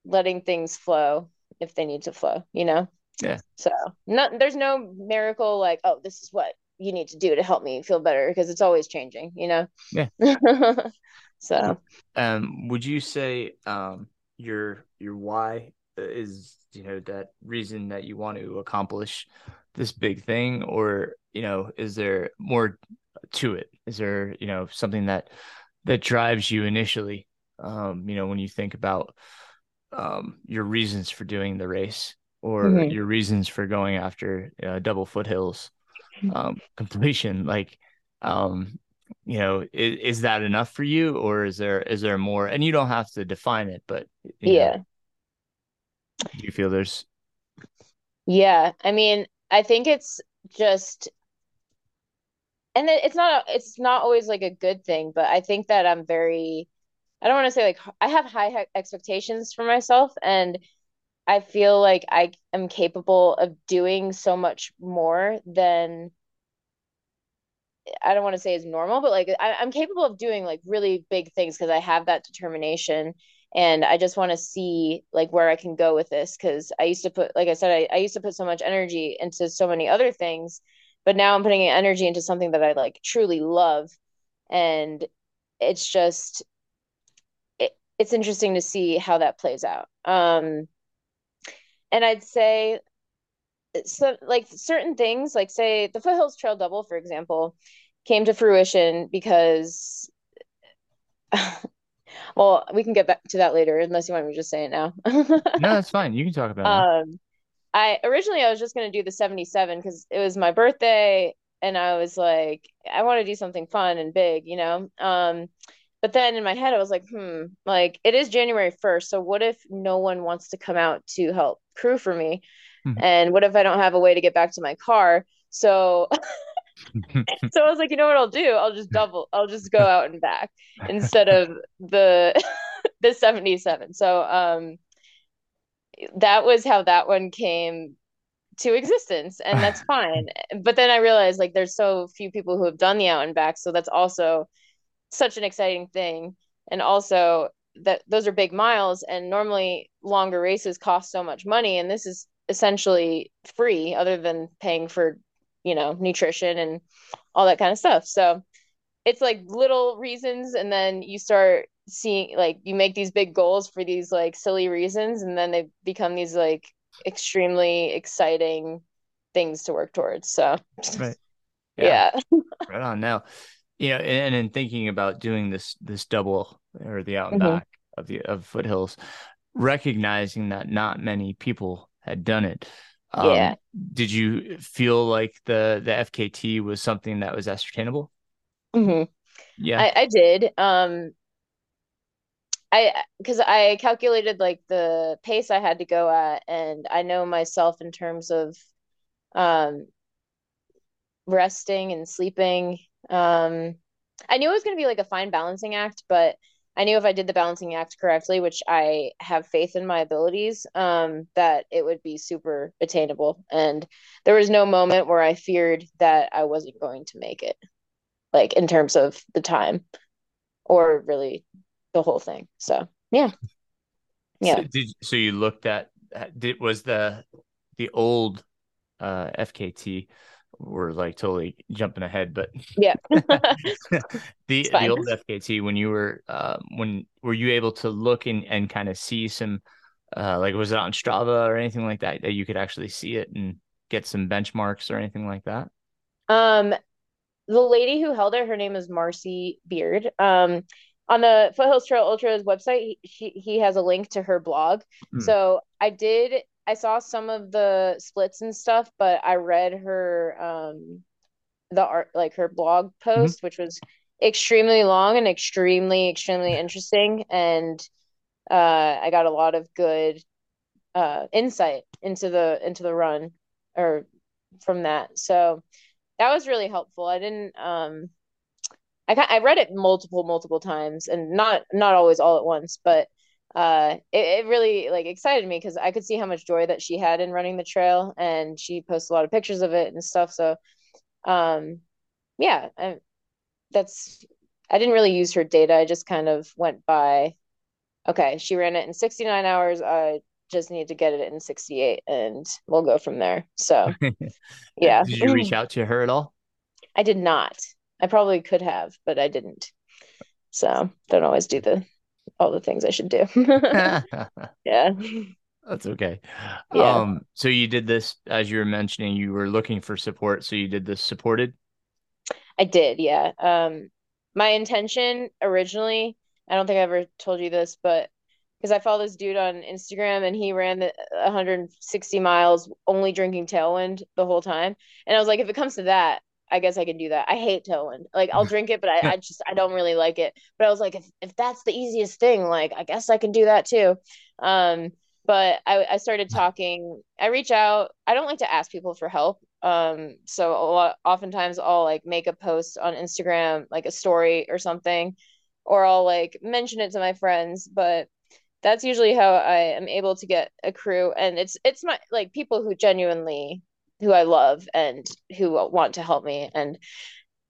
letting things flow if they need to flow, you know? Yeah. So not there's no miracle like, oh, this is what you need to do to help me feel better because it's always changing, you know? Yeah. so um would you say um your your why is you know that reason that you want to accomplish this big thing? Or you know is there more to it? Is there you know something that that drives you initially? Um you know when you think about um your reasons for doing the race or mm-hmm. your reasons for going after uh, double foothills um completion like um you know is, is that enough for you? Or is there is there more? And you don't have to define it but yeah know, you feel there's yeah i mean i think it's just and it's not it's not always like a good thing but i think that i'm very i don't want to say like i have high expectations for myself and i feel like i am capable of doing so much more than I don't want to say is normal, but like I, am capable of doing like really big things because I have that determination and I just want to see like where I can go with this because I used to put like I said I, I used to put so much energy into so many other things, but now I'm putting energy into something that I like truly love and it's just it, it's interesting to see how that plays out. Um and I'd say so like certain things like say the foothills trail double for example came to fruition because well we can get back to that later unless you want me to just say it now. No that's fine. You can talk about it. Um i originally i was just going to do the 77 because it was my birthday and i was like i want to do something fun and big you know? Um but then in my head i was like hmm like it is january 1st so what if no one wants to come out to help crew for me? Mm-hmm. and what if i don't have a way to get back to my car? So so i was like you know what i'll do? I'll just double i'll just go out and back instead of the the 77 so um that was how that one came to existence and that's fine. But then i realized like there's so few people who have done the out and back so that's also such an exciting thing. And also that those are big miles and normally longer races cost so much money and this is essentially free other than paying for you know nutrition and all that kind of stuff so it's like little reasons and then you start seeing like you make these big goals for these like silly reasons and then they become these like extremely exciting things to work towards so right yeah, yeah. right on now you know and in thinking about doing this this double or the out and mm-hmm. back of the of foothills recognizing that not many people had done it. Um, yeah. Did you feel like the the FKT was something that was ascertainable? Mm-hmm. Yeah, I, I did. Um, I because I calculated like the pace I had to go at, and I know myself in terms of um resting and sleeping. Um, I knew it was going to be like a fine balancing act, but I knew if I did the balancing act correctly, which I have faith in my abilities, um, that it would be super attainable. And there was no moment where I feared that I wasn't going to make it, like in terms of the time or really the whole thing. So yeah. Yeah. So, did, so you looked at did was the the old uh FKT we're like totally jumping ahead, but yeah, the the old FKT when you were uh, when were you able to look and and kind of see some uh, like was it on Strava or anything like that that you could actually see it and get some benchmarks or anything like that? Um, the lady who held it, her name is Marcy Beard. Um, on the Foothills Trail Ultras website, he, she, he has a link to her blog. Mm. So I did I saw some of the splits and stuff, but I read her um the art like her blog mm-hmm. post, mm-hmm. which was extremely long and extremely, extremely interesting. And uh I got a lot of good uh insight into the into the run or from that. So that was really helpful. I didn't um I I read it multiple multiple times and not not always all at once, but uh it, it really like excited me because i could see how much joy that she had in running the trail and she posts a lot of pictures of it and stuff so um yeah I, that's i didn't really use her data i just kind of went by okay she ran it in 69 hours i just need to get it in 68 and we'll go from there so yeah. did you reach out to her at all? I did not. I probably could have but i didn't. So don't always do the all the things I should do. yeah. That's okay. Yeah. Um, so you did this as you were mentioning, you were looking for support, so you did this supported? I did, yeah. Um, my intention originally, I don't think I ever told you this, but because I follow this dude on Instagram and he ran the 160 miles only drinking Tailwind the whole time. And I was like, if it comes to that, I guess I can do that. I hate Tailwind. Like I'll drink it, but I, I just I don't really like it. But I was like, if if that's the easiest thing, like I guess I can do that too. Um, but I, I started talking. I reach out. I don't like to ask people for help. Um, so a lot, oftentimes I'll like make a post on Instagram, like a story or something, or I'll like mention it to my friends. But that's usually how I am able to get a crew, and it's it's my like people who genuinely who I love and who want to help me, and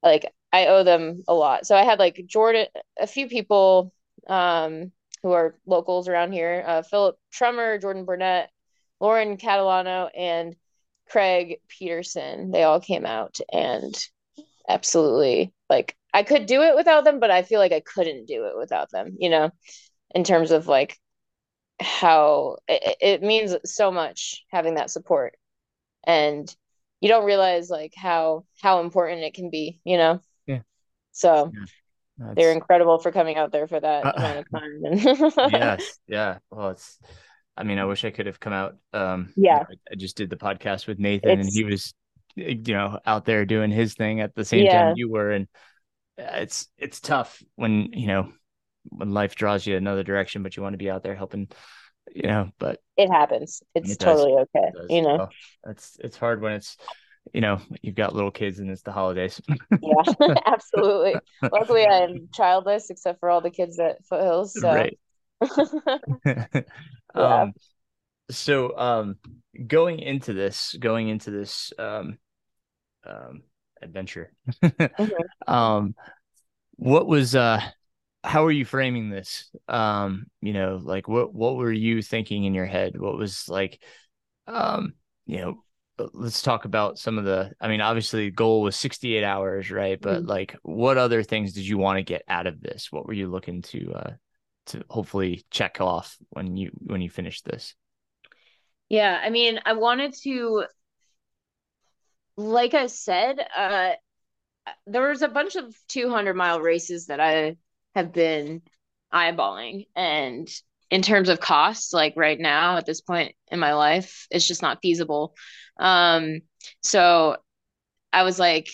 like I owe them a lot. So I had like Jordan, a few people um who are locals around here, uh, Philip Trummer, Jordan Burnett, Lauren Catalano, and Craig Peterson. They all came out and absolutely like I could do it without them, but I feel like I couldn't do it without them, you know, in terms of like how it, it means so much having that support. And you don't realize like how how important it can be, you know? Yeah. So That's, they're incredible for coming out there for that Uh, amount of time. yes, yeah. Well, it's. I mean, I wish I could have come out. Um, Yeah. I, I just did the podcast with Nathan, and he was, you know, out there doing his thing at the same Yeah. time you were, and uh, it's it's tough when you know when life draws you another direction, but you want to be out there helping, you know. But it happens. It's It does. totally okay. it. You know, Well, it's it's hard when it's, you know, you've got little kids and it's the holidays. yeah, absolutely. Luckily, I'm childless except for all the kids at Foothills. So right. um so um going into this going into this um um adventure um what was uh how are you framing this? Um you know like what what were you thinking in your head? What was like um you know let's talk about some of the i mean obviously the goal was 68 hours right? But Mhm. like what other things did you want to get out of this? What were you looking to uh to hopefully check off when you when you finish this? Yeah, I mean, I wanted to, like I said, uh, there was a bunch of 200 mile races that I have been eyeballing. And in terms of costs, like right now at this point in my life, it's just not feasible. Um, so I was like,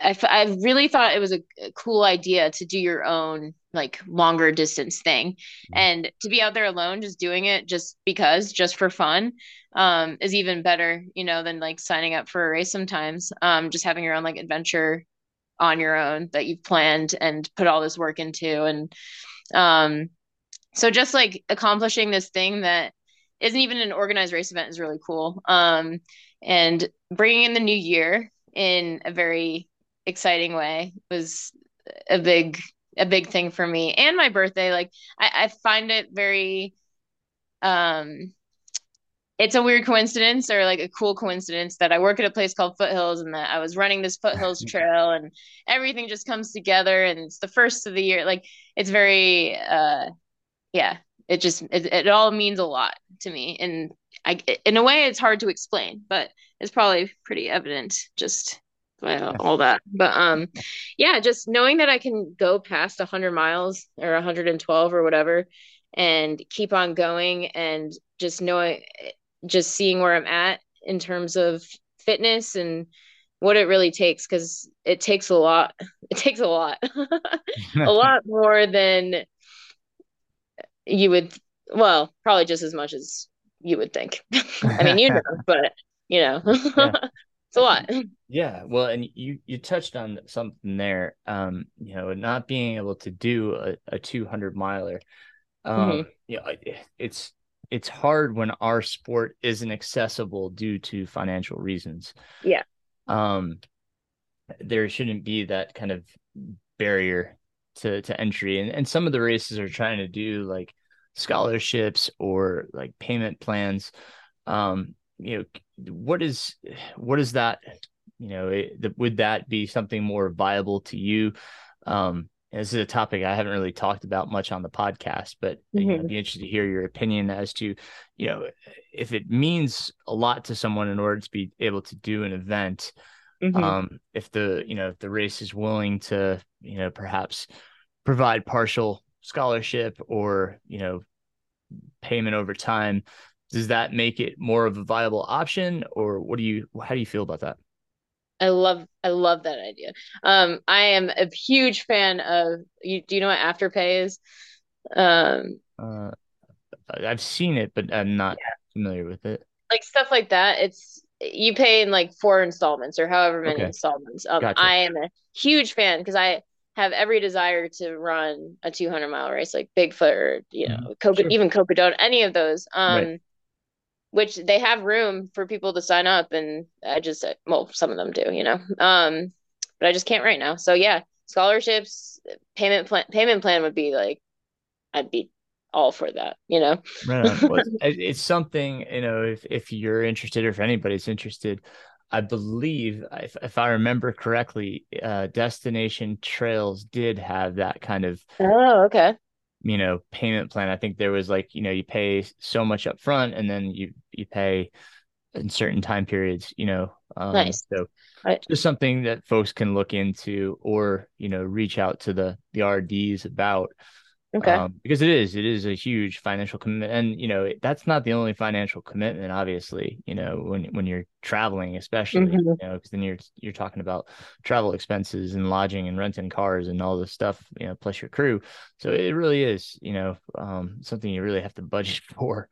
I, f- I really thought it was a, a cool idea to do your own like longer distance thing and to be out there alone just doing it just because just for fun um is even better you know than like signing up for a race sometimes um just having your own like adventure on your own that you've planned and put all this work into. And um so just like accomplishing this thing that isn't even an organized race event is really cool. Um and bringing in the new year in a very exciting way was a big a big thing for me and my birthday. Like I, I find it very um it's a weird coincidence or like a cool coincidence that I work at a place called Foothills and that I was running this Foothills trail and everything just comes together and it's the first of the year. Like it's very uh yeah it just it, it all means a lot to me and I in a way it's hard to explain but it's probably pretty evident just by all that. But um yeah just knowing that I can go past 100 miles or 112 or whatever and keep on going and just knowing just seeing where I'm at in terms of fitness and what it really takes because it takes a lot it takes a lot a lot more than you would well probably just as much as you would think i mean you know but you know Yeah. it's a lot Yeah, well, and you you touched on something there. Um, you know, not being able to do a, a 200 miler. Um, Mhm. you know, it- it's it's hard when our sport isn't accessible due to financial reasons. Yeah. Um, there shouldn't be that kind of barrier to to entry, and and some of the races are trying to do like scholarships or like payment plans. Um, you know, what is what is that? you know it, would that be something more viable to you um this is a topic I haven't really talked about much on the podcast, but mm-hmm. you know, I'd be interested to hear your opinion as to, you know, if it means a lot to someone in order to be able to do an event. Mm-hmm. Um, if the you know if the race is willing to you know perhaps provide partial scholarship or you know payment over time, does that make it more of a viable option, or what do you how do you feel about that? I love I love that idea. Um, I am a huge fan of you. Do you know what Afterpay is? Um, uh, I've seen it, but I'm not yeah. familiar with it. Like stuff like that. It's you pay in like four installments or however many okay. installments. Um, gotcha. I am a huge fan because I have every desire to run a 200 mile race, like Bigfoot or you know, mm, Coca, sure. even any of those. Um, right which they have room for people to sign up and i just well some of them do you know. Um but i just can't right now. So yeah scholarships payment plan payment plan would be like i'd be all for that you know. Right well, it's something you know if if you're interested or if anybody's interested i believe if, if i remember correctly uh destination trails did have that kind of oh okay you know payment plan i think there was like you know you pay so much up front and then you you pay in certain time periods you know um, nice. so right. just something that folks can look into or you know reach out to the the rds about Okay. Um, because it is, it is a huge financial commitment, and you know that's not the only financial commitment. Obviously, you know when when you're traveling, especially, mm-hmm. you know, because then you're you're talking about travel expenses and lodging and renting cars and all this stuff, you know, plus your crew. So it really is, you know, um, something you really have to budget for.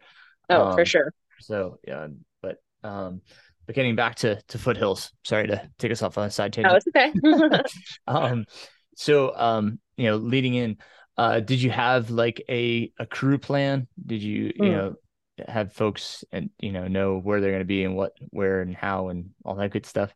Oh, um, for sure. So yeah, but um, but getting back to to foothills, sorry to take us off on a side tangent. Oh, it's okay. um, so um, you know, leading in uh, did you have like a a crew plan? Did you mm. you know have folks and you know know where they're going to be and what where and how and all that good stuff?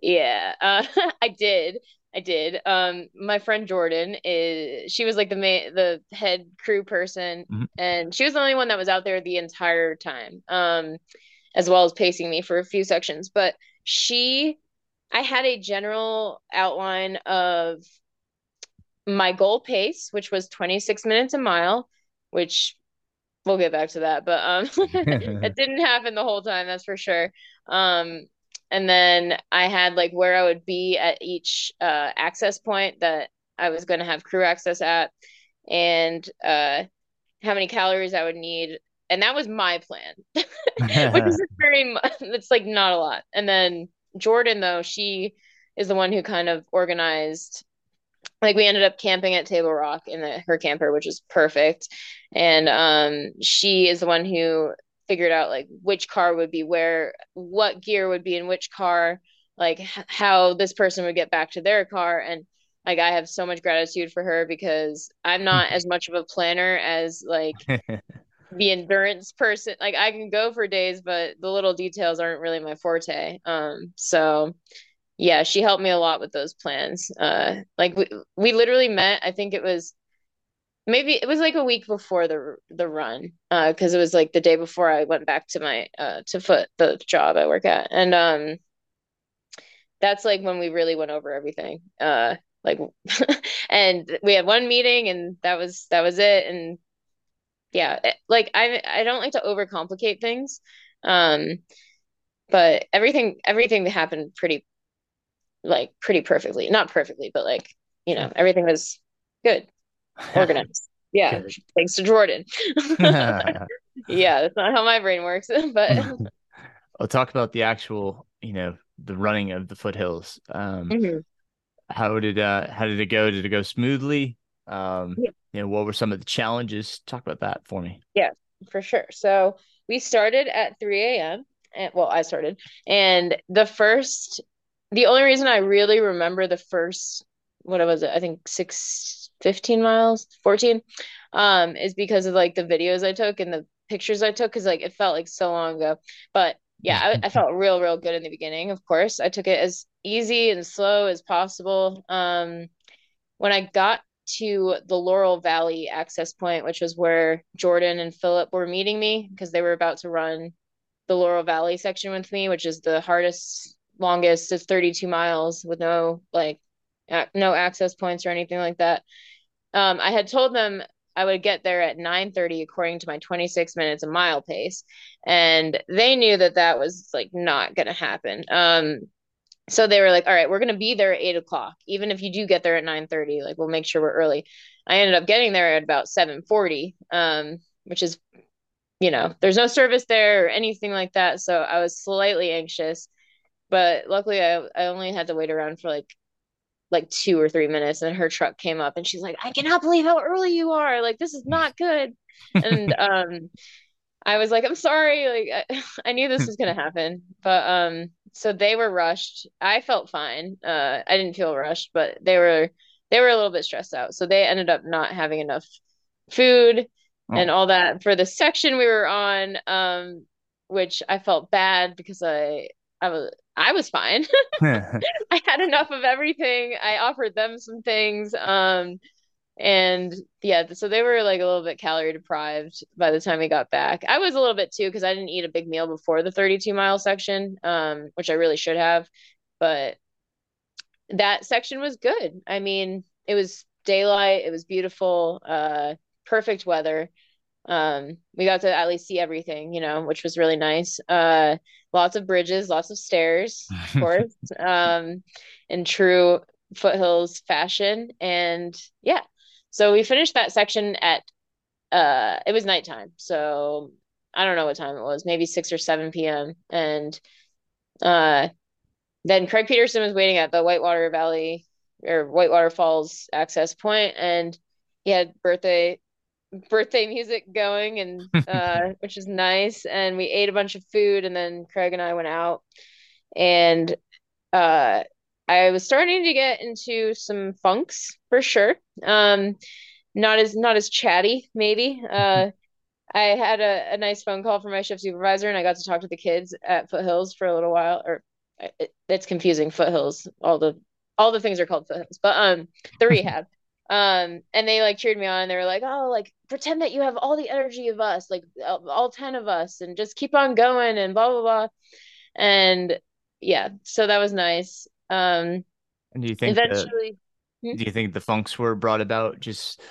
Yeah, uh, I did. I did. Um, my friend Jordan is she was like the main the head crew person, mm-hmm. and she was the only one that was out there the entire time. Um, as well as pacing me for a few sections, but she I had a general outline of my goal pace, which was 26 minutes a mile, which we'll get back to that, but um it didn't happen the whole time, that's for sure. Um and then I had like where I would be at each uh access point that I was going to have crew access at and uh how many calories I would need and that was my plan. Which is very it's like not a lot. And then Jordan though, she is the one who kind of organized like we ended up camping at Table Rock in the, her camper, which was perfect. And um, she is the one who figured out like which car would be where, what gear would be in which car, like h- how this person would get back to their car. And like I have so much gratitude for her because I'm not as much of a planner as like the endurance person. Like I can go for days, but the little details aren't really my forte. Um, so yeah, she helped me a lot with those plans. Uh, like we, we literally met, I think it was maybe it was like a week before the the run uh because it was like the day before I went back to my uh to foot the job I work at. And um that's like when we really went over everything. Uh like and we had one meeting and that was that was it. And yeah it, like I I don't like to overcomplicate things um but everything everything happened pretty like pretty perfectly. Not perfectly, but like, you know, everything was good, organized. Yeah. Good. Thanks to Jordan. yeah, that's not how my brain works. but I'll talk about the actual, you know, the running of the foothills. Um mm-hmm. how did uh how did it go? Did it go smoothly? Um yeah. you know, what were some of the challenges? Talk about that for me. Yeah, for sure. So we started at 3 a.m. And, well, I started, and the first the only reason I really remember the first what was it? I think six, 15 miles, 14, um, is because of like the videos I took and the pictures I took because like it felt like so long ago. But yeah, I, I, felt real, real good in the beginning. Of course, I took it as easy and slow as possible. Um, when I got to the Laurel Valley access point, which was where Jordan and Philip were meeting me because they were about to run the Laurel Valley section with me, which is the hardest longest is 32 miles with no like no access points or anything like that. Um, I had told them I would get there at 9:30 according to my 26 minutes a mile pace, and they knew that that was like not going to happen. Um, so they were like, "All right, we're going to be there at eight o'clock, even if you do get there at 9:30. Like, we'll make sure we're early." I ended up getting there at about 7:40, um, which is, you know, there's no service there or anything like that, so I was slightly anxious. But luckily, I I only had to wait around for like like two or three minutes and her truck came up and she's like i cannot believe how early you are. Like this is not good. And um i was like i'm sorry. Like i, I knew this was going to happen but um so they were rushed. I felt fine. Uh i didn't feel rushed but they were they were a little bit stressed out. So they ended up not having enough food oh. and all that for the section we were on um which i felt bad because i i was I was fine. I had enough of everything. I offered them some things. Um, and yeah, so they were like a little bit calorie deprived by the time we got back. I was a little bit too because I didn't eat a big meal before the 32 mile section, um, which I really should have. But that section was good. I mean, it was daylight, it was beautiful, uh, perfect weather um we got to at least see everything you know which was really nice. Uh lots of bridges lots of stairs of course um in true foothills fashion. And yeah so we finished that section at uh it was nighttime. So i don't know what time it was maybe 6 or 7 p.m and uh then craig peterson was waiting at the whitewater valley or whitewater falls access point and he had birthday birthday music going and uh which is nice. And we ate a bunch of food and then Craig and I went out. And uh I was starting to get into some funks for sure. Um not as not as chatty maybe. Uh I had a, a nice phone call from my shift supervisor and I got to talk to the kids at Foothills for a little while or it, it's confusing. Foothills all the all the things are called Foothills but um the rehab um and they like cheered me on. And they were like oh like pretend that you have all the energy of us like all 10 of us and just keep on going and blah blah blah. And yeah so that was nice. Um and do you think eventually the, hmm? do you think the funks were brought about just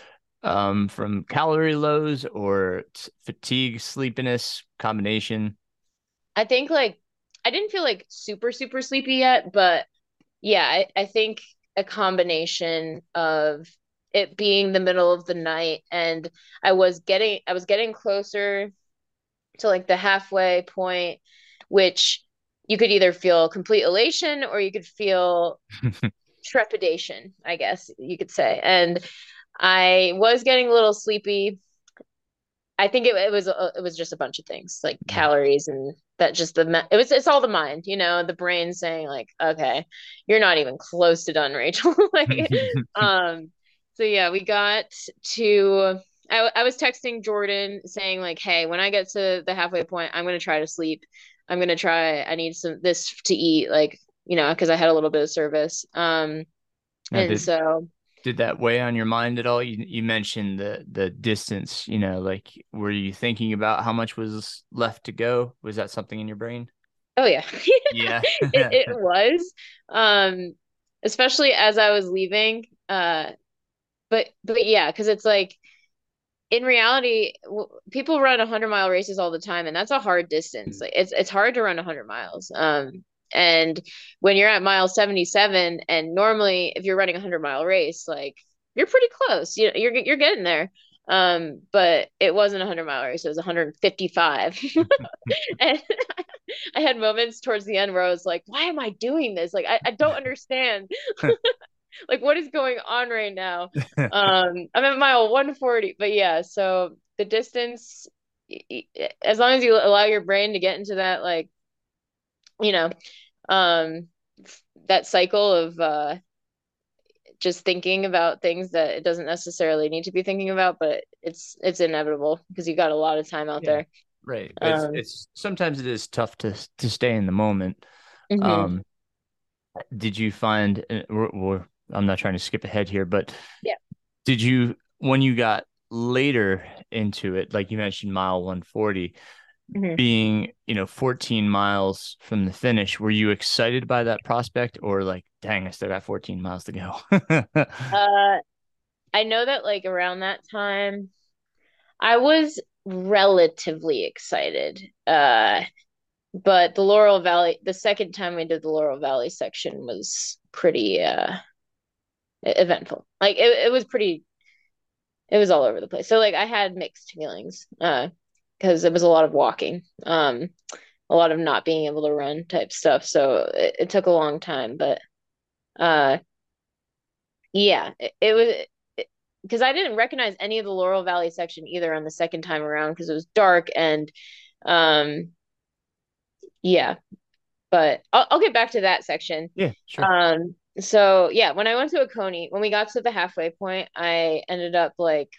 um from calorie lows or fatigue sleepiness combination? I think like i didn't feel like super super sleepy yet but yeah i, I think a combination of it being the middle of the night and I was getting I was getting closer to like the halfway point which you could either feel complete elation or you could feel trepidation, I guess you could say. And I was getting a little sleepy. I think it, it was a, it was just a bunch of things like calories and that just the it was it's all the mind, you know, the brain saying like, okay, you're not even close to done, Rachel. like, um, so yeah, we got to. I, I was texting Jordan saying like, "Hey, when I get to the halfway point, I'm gonna try to sleep. I'm gonna try. I need some this to eat, like you know, because I had a little bit of service. Um, now, and did, so did that weigh on your mind at all? You you mentioned the the distance. You know, like were you thinking about how much was left to go? Was that something in your brain? Oh yeah, yeah, it, it was. Um, especially as I was leaving. Uh, but but yeah because it's like in reality people run 100 mile races all the time and that's a hard distance. Mm. like it's it's hard to run 100 miles um and when you're at mile 77 and normally if you're running a 100 mile race like you're pretty close. You you're you're getting there. Um but it wasn't a 100 mile race it was 155 and I had moments towards the end where I was like why am I doing this? Like I, I don't understand like what is going on right now? Um i'm at mile 140 but yeah so the distance as long as you allow your brain to get into that like you know um that cycle of uh just thinking about things that it doesn't necessarily need to be thinking about but it's it's inevitable because you got a lot of time out yeah, there. Right um, it's, it's sometimes it is tough to to stay in the moment. Mm-hmm. um did you find uh, we're, we're I'm not trying to skip ahead here, but yeah, did you when you got later into it, like you mentioned, mile 140, Mhm. being, you know, 14 miles from the finish, were you excited by that prospect or like, dang, I still got 14 miles to go? Uh, I know that like around that time, I was relatively excited. Uh, but the Laurel Valley, the second time we did the Laurel Valley section was pretty uh eventful. Like it, it was pretty, it was all over the place. So like I had mixed feelings, uh, because it was a lot of walking, um, a lot of not being able to run type stuff. So it, it took a long time, but uh, yeah, it, it was because I didn't recognize any of the Laurel Valley section either on the second time around because it was dark and um yeah, but I'll, I'll get back to that section. Yeah, sure. Um, so yeah, when I went to Oconee, when we got to the halfway point, I ended up like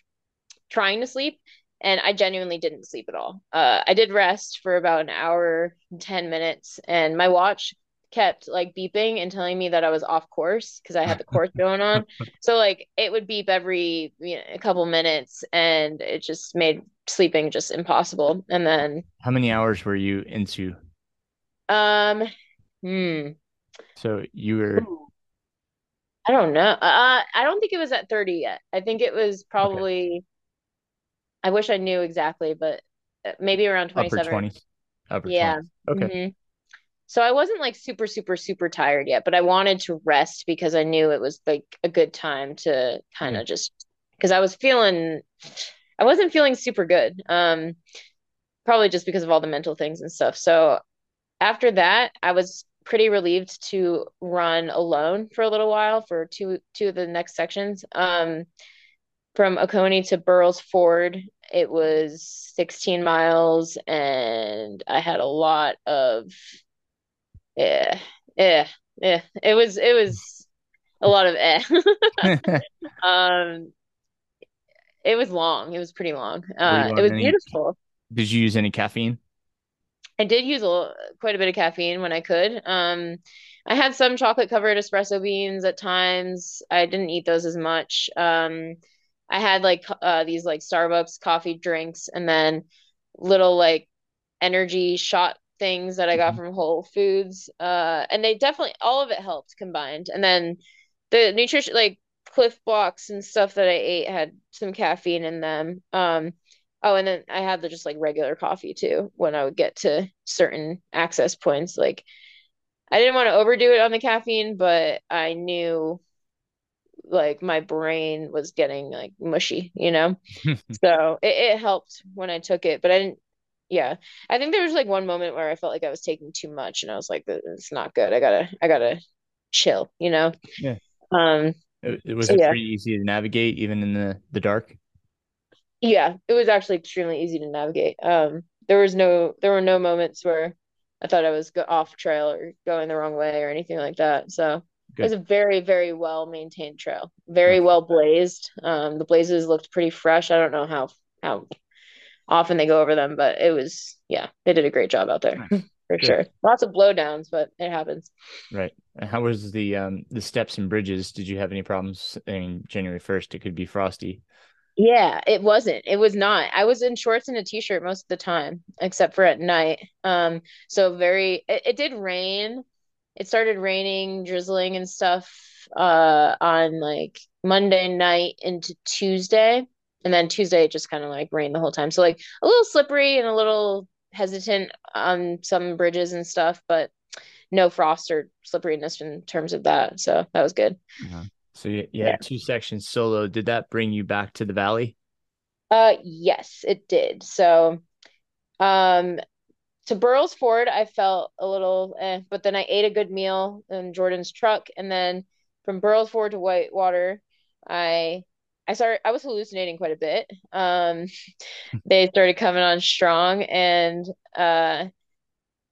trying to sleep and I genuinely didn't sleep at all. Uh, I did rest for about an hour, 10 minutes, and my watch kept like beeping and telling me that I was off course because I had the course going on. So like it would beep every you know, a couple minutes and it just made sleeping just impossible. And then How many hours were you into? um hmm So you were I don't know. Uh, I don't think it was at 30 yet. I think it was probably, I wish I knew exactly, but uh, maybe around upper 27. 20s. Upper Yeah. 20s. Okay. Mhm. So I wasn't like super, super, super tired yet, but I wanted to rest because I knew it was like a good time to kind of just because I was feeling, I wasn't feeling super good. Um, probably just because of all the mental things and stuff. So after that, I was pretty relieved to run alone for a little while for two two of the next sections. Um, from Oconee to Burrells Ford, it was 16 miles, and I had a lot of eh, eh, eh. It was it was a lot of eh. Um, it was long. It was pretty long. Uh, it was any, beautiful. did you use any caffeine? I did use a, quite a bit of caffeine when I could. Um, I had some chocolate covered espresso beans at times. I didn't eat those as much. Um, I had like uh, these like Starbucks coffee drinks and then little like energy shot things that I got Mhm. from Whole Foods. Uh, and they definitely all of it helped combined. And then the nutrition like Clif Bloks and stuff that I ate had some caffeine in them. Um, Oh, and then I had the just like regular coffee too when I would get to certain access points. Like I didn't want to overdo it on the caffeine, but I knew like my brain was getting like mushy, you know? So it, it helped when I took it, but I didn't, yeah. I think there was like one moment where I felt like I was taking too much and I was like, it's not good. I gotta, I gotta chill, you know? Yeah. Um, It, it was so it yeah. pretty easy to navigate even in the the dark? Yeah, it was actually extremely easy to navigate. Um, there was no there were no moments where I thought I was go off trail or going the wrong way or anything like that. So it was a very, very well maintained trail, very Nice. well blazed. Um, the blazes looked pretty fresh. I don't know how how often they go over them, but it was yeah, they did a great job out there Nice. for Good. sure. Lots of blowdowns, but it happens. Right. How was the um the steps and bridges? Did you have any problems? I mean, January 1st, it could be frosty. Yeah, it wasn't. It was not. I was in shorts and a t-shirt most of the time, except for at night. Um, so very it, it did rain. It started raining, drizzling and stuff uh on like Monday night into Tuesday. And then Tuesday it just kind of like rained the whole time. So like a little slippery and a little hesitant on some bridges and stuff, but no frost or slipperiness in terms of that. So that was good. Uh-huh. So you, you Yeah. had two sections solo. Did that bring you back to the valley? Uh yes, it did. So um to Burrells Ford, I felt a little eh, but then I ate a good meal in Jordan's truck, and then from Burrells Ford to Whitewater, I I started I was hallucinating quite a bit. Um, they started coming on strong, and uh,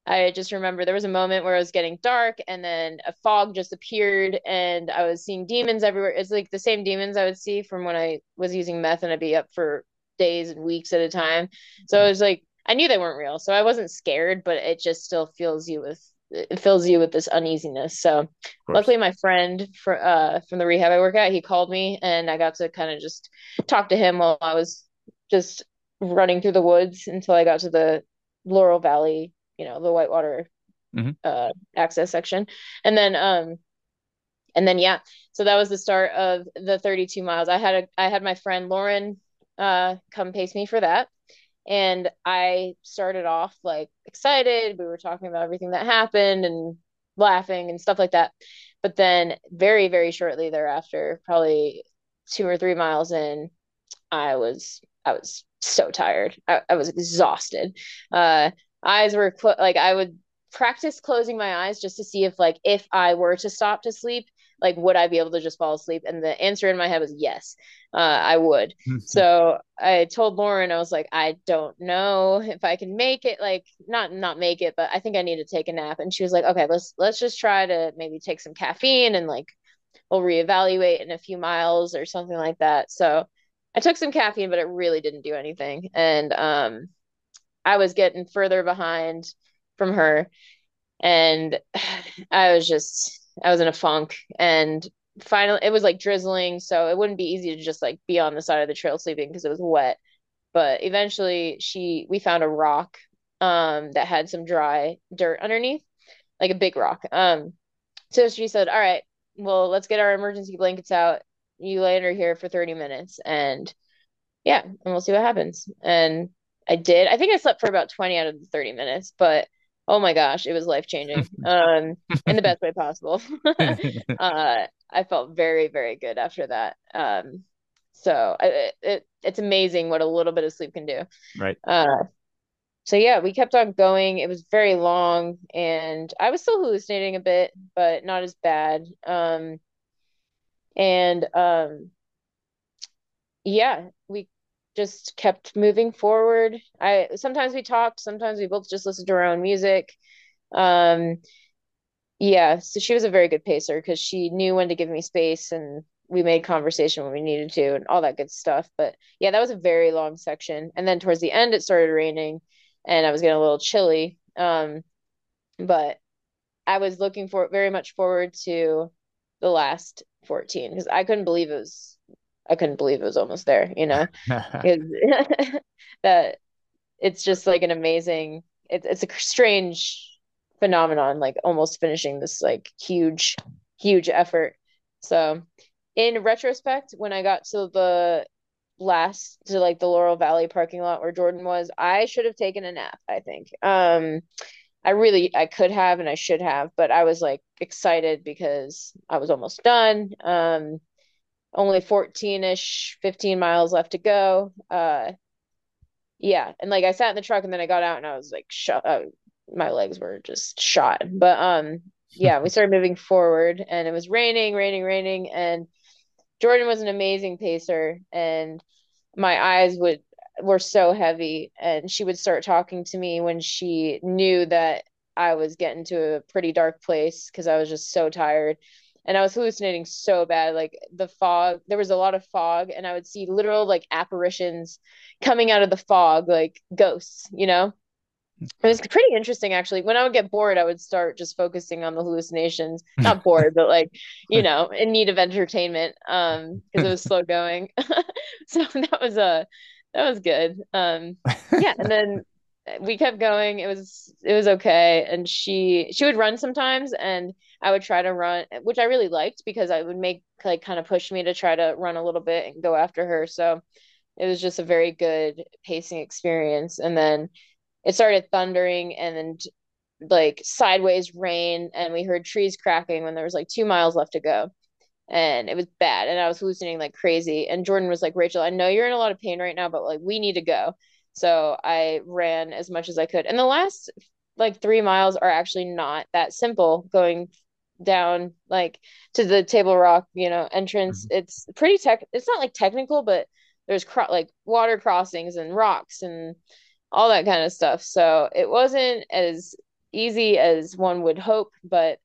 I just remember there was a moment where it was getting dark, and then a fog just appeared, and I was seeing demons everywhere. It's like the same demons I would see from when I was using meth, and I'd be up for days and weeks at a time. So it was like I knew they weren't real, so I wasn't scared, but it just still fills you with it fills you with this uneasiness. So luckily, my friend for uh from the rehab I work at, he called me, and I got to kind of just talk to him while I was just running through the woods until I got to the Laurel Valley, you know, the Whitewater Mhm. uh access section. And then um and then yeah, so that was the start of the 32 miles. I had a I had my friend Lauren uh come pace me for that. And I started off like excited. We were talking about everything that happened and laughing and stuff like that. But then very, very shortly thereafter, probably two or three miles in, I was I was so tired. I, I was exhausted. Uh eyes were clo- like I would practice closing my eyes just to see if like if I were to stop to sleep, like would I be able to just fall asleep? And the answer in my head was yes, uh, I would. so I told Lauren, I was like, I don't know if I can make it, like not not make it, but I think I need to take a nap. And she was like, okay, let's let's just try to maybe take some caffeine and like we'll reevaluate in a few miles or something like that. So I took some caffeine, but it really didn't do anything. And um, I was getting further behind from her. And I was just, I was in a funk. And finally, it was like drizzling. So it wouldn't be easy to just like be on the side of the trail sleeping because it was wet. But eventually, she, we found a rock um, that had some dry dirt underneath, like a big rock. Um, so she said, All right, well, let's get our emergency blankets out. You lay under here for 30 minutes and yeah, and we'll see what happens. And I did. I think I slept for about 20 out of the 30 minutes, but oh my gosh, it was life changing. Um, in the best way possible. uh, I felt very, very good after that. Um, so I, it, it's amazing what a little bit of sleep can do. right. Uh, so yeah, we kept on going. It was very long and I was still hallucinating a bit, but not as bad. Um, and um, yeah, just kept moving forward. I sometimes we talked, sometimes we both just listened to our own music. Um, yeah, so she was a very good pacer because she knew when to give me space and we made conversation when we needed to and all that good stuff. But yeah, that was a very long section. And then towards the end it started raining and I was getting a little chilly. Um, but I was looking for very much forward to the last 14 because I couldn't believe it was I couldn't believe it was almost there, you know. that it's just like an amazing it, it's a strange phenomenon like almost finishing this like huge huge effort. So in retrospect when I got to the last to like the Laurel Valley parking lot where Jordan was, I should have taken a nap, I think. Um I really I could have and I should have, but I was like excited because I was almost done. Um only 14ish 15 miles left to go. Uh yeah, and like I sat in the truck and then I got out and I was like shot uh, my legs were just shot. But um yeah, we started moving forward and it was raining, raining, raining and Jordan was an amazing pacer and my eyes would were so heavy and she would start talking to me when she knew that I was getting to a pretty dark place because I was just so tired and I was hallucinating so bad like the fog there was a lot of fog and I would see literal like apparitions coming out of the fog like ghosts you know? It was pretty interesting actually. When I would get bored I would start just focusing on the hallucinations. Not bored but like you know in need of entertainment um because it was slow going. So that was a uh, that was good. Um, yeah, and then we kept going. It was it was okay, and she she would run sometimes, and I would try to run, which I really liked because I would make like kind of push me to try to run a little bit and go after her. So it was just a very good pacing experience. And then it started thundering, and like sideways rain, and we heard trees cracking when there was like two miles left to go and it was bad and i was hallucinating like crazy and jordan was like rachel i know you're in a lot of pain right now but like we need to go so i ran as much as i could and the last like three miles are actually not that simple going down like to the table rock you know entrance mm-hmm. it's pretty tech it's not like technical but there's cro- like water crossings and rocks and all that kind of stuff so it wasn't as easy as one would hope but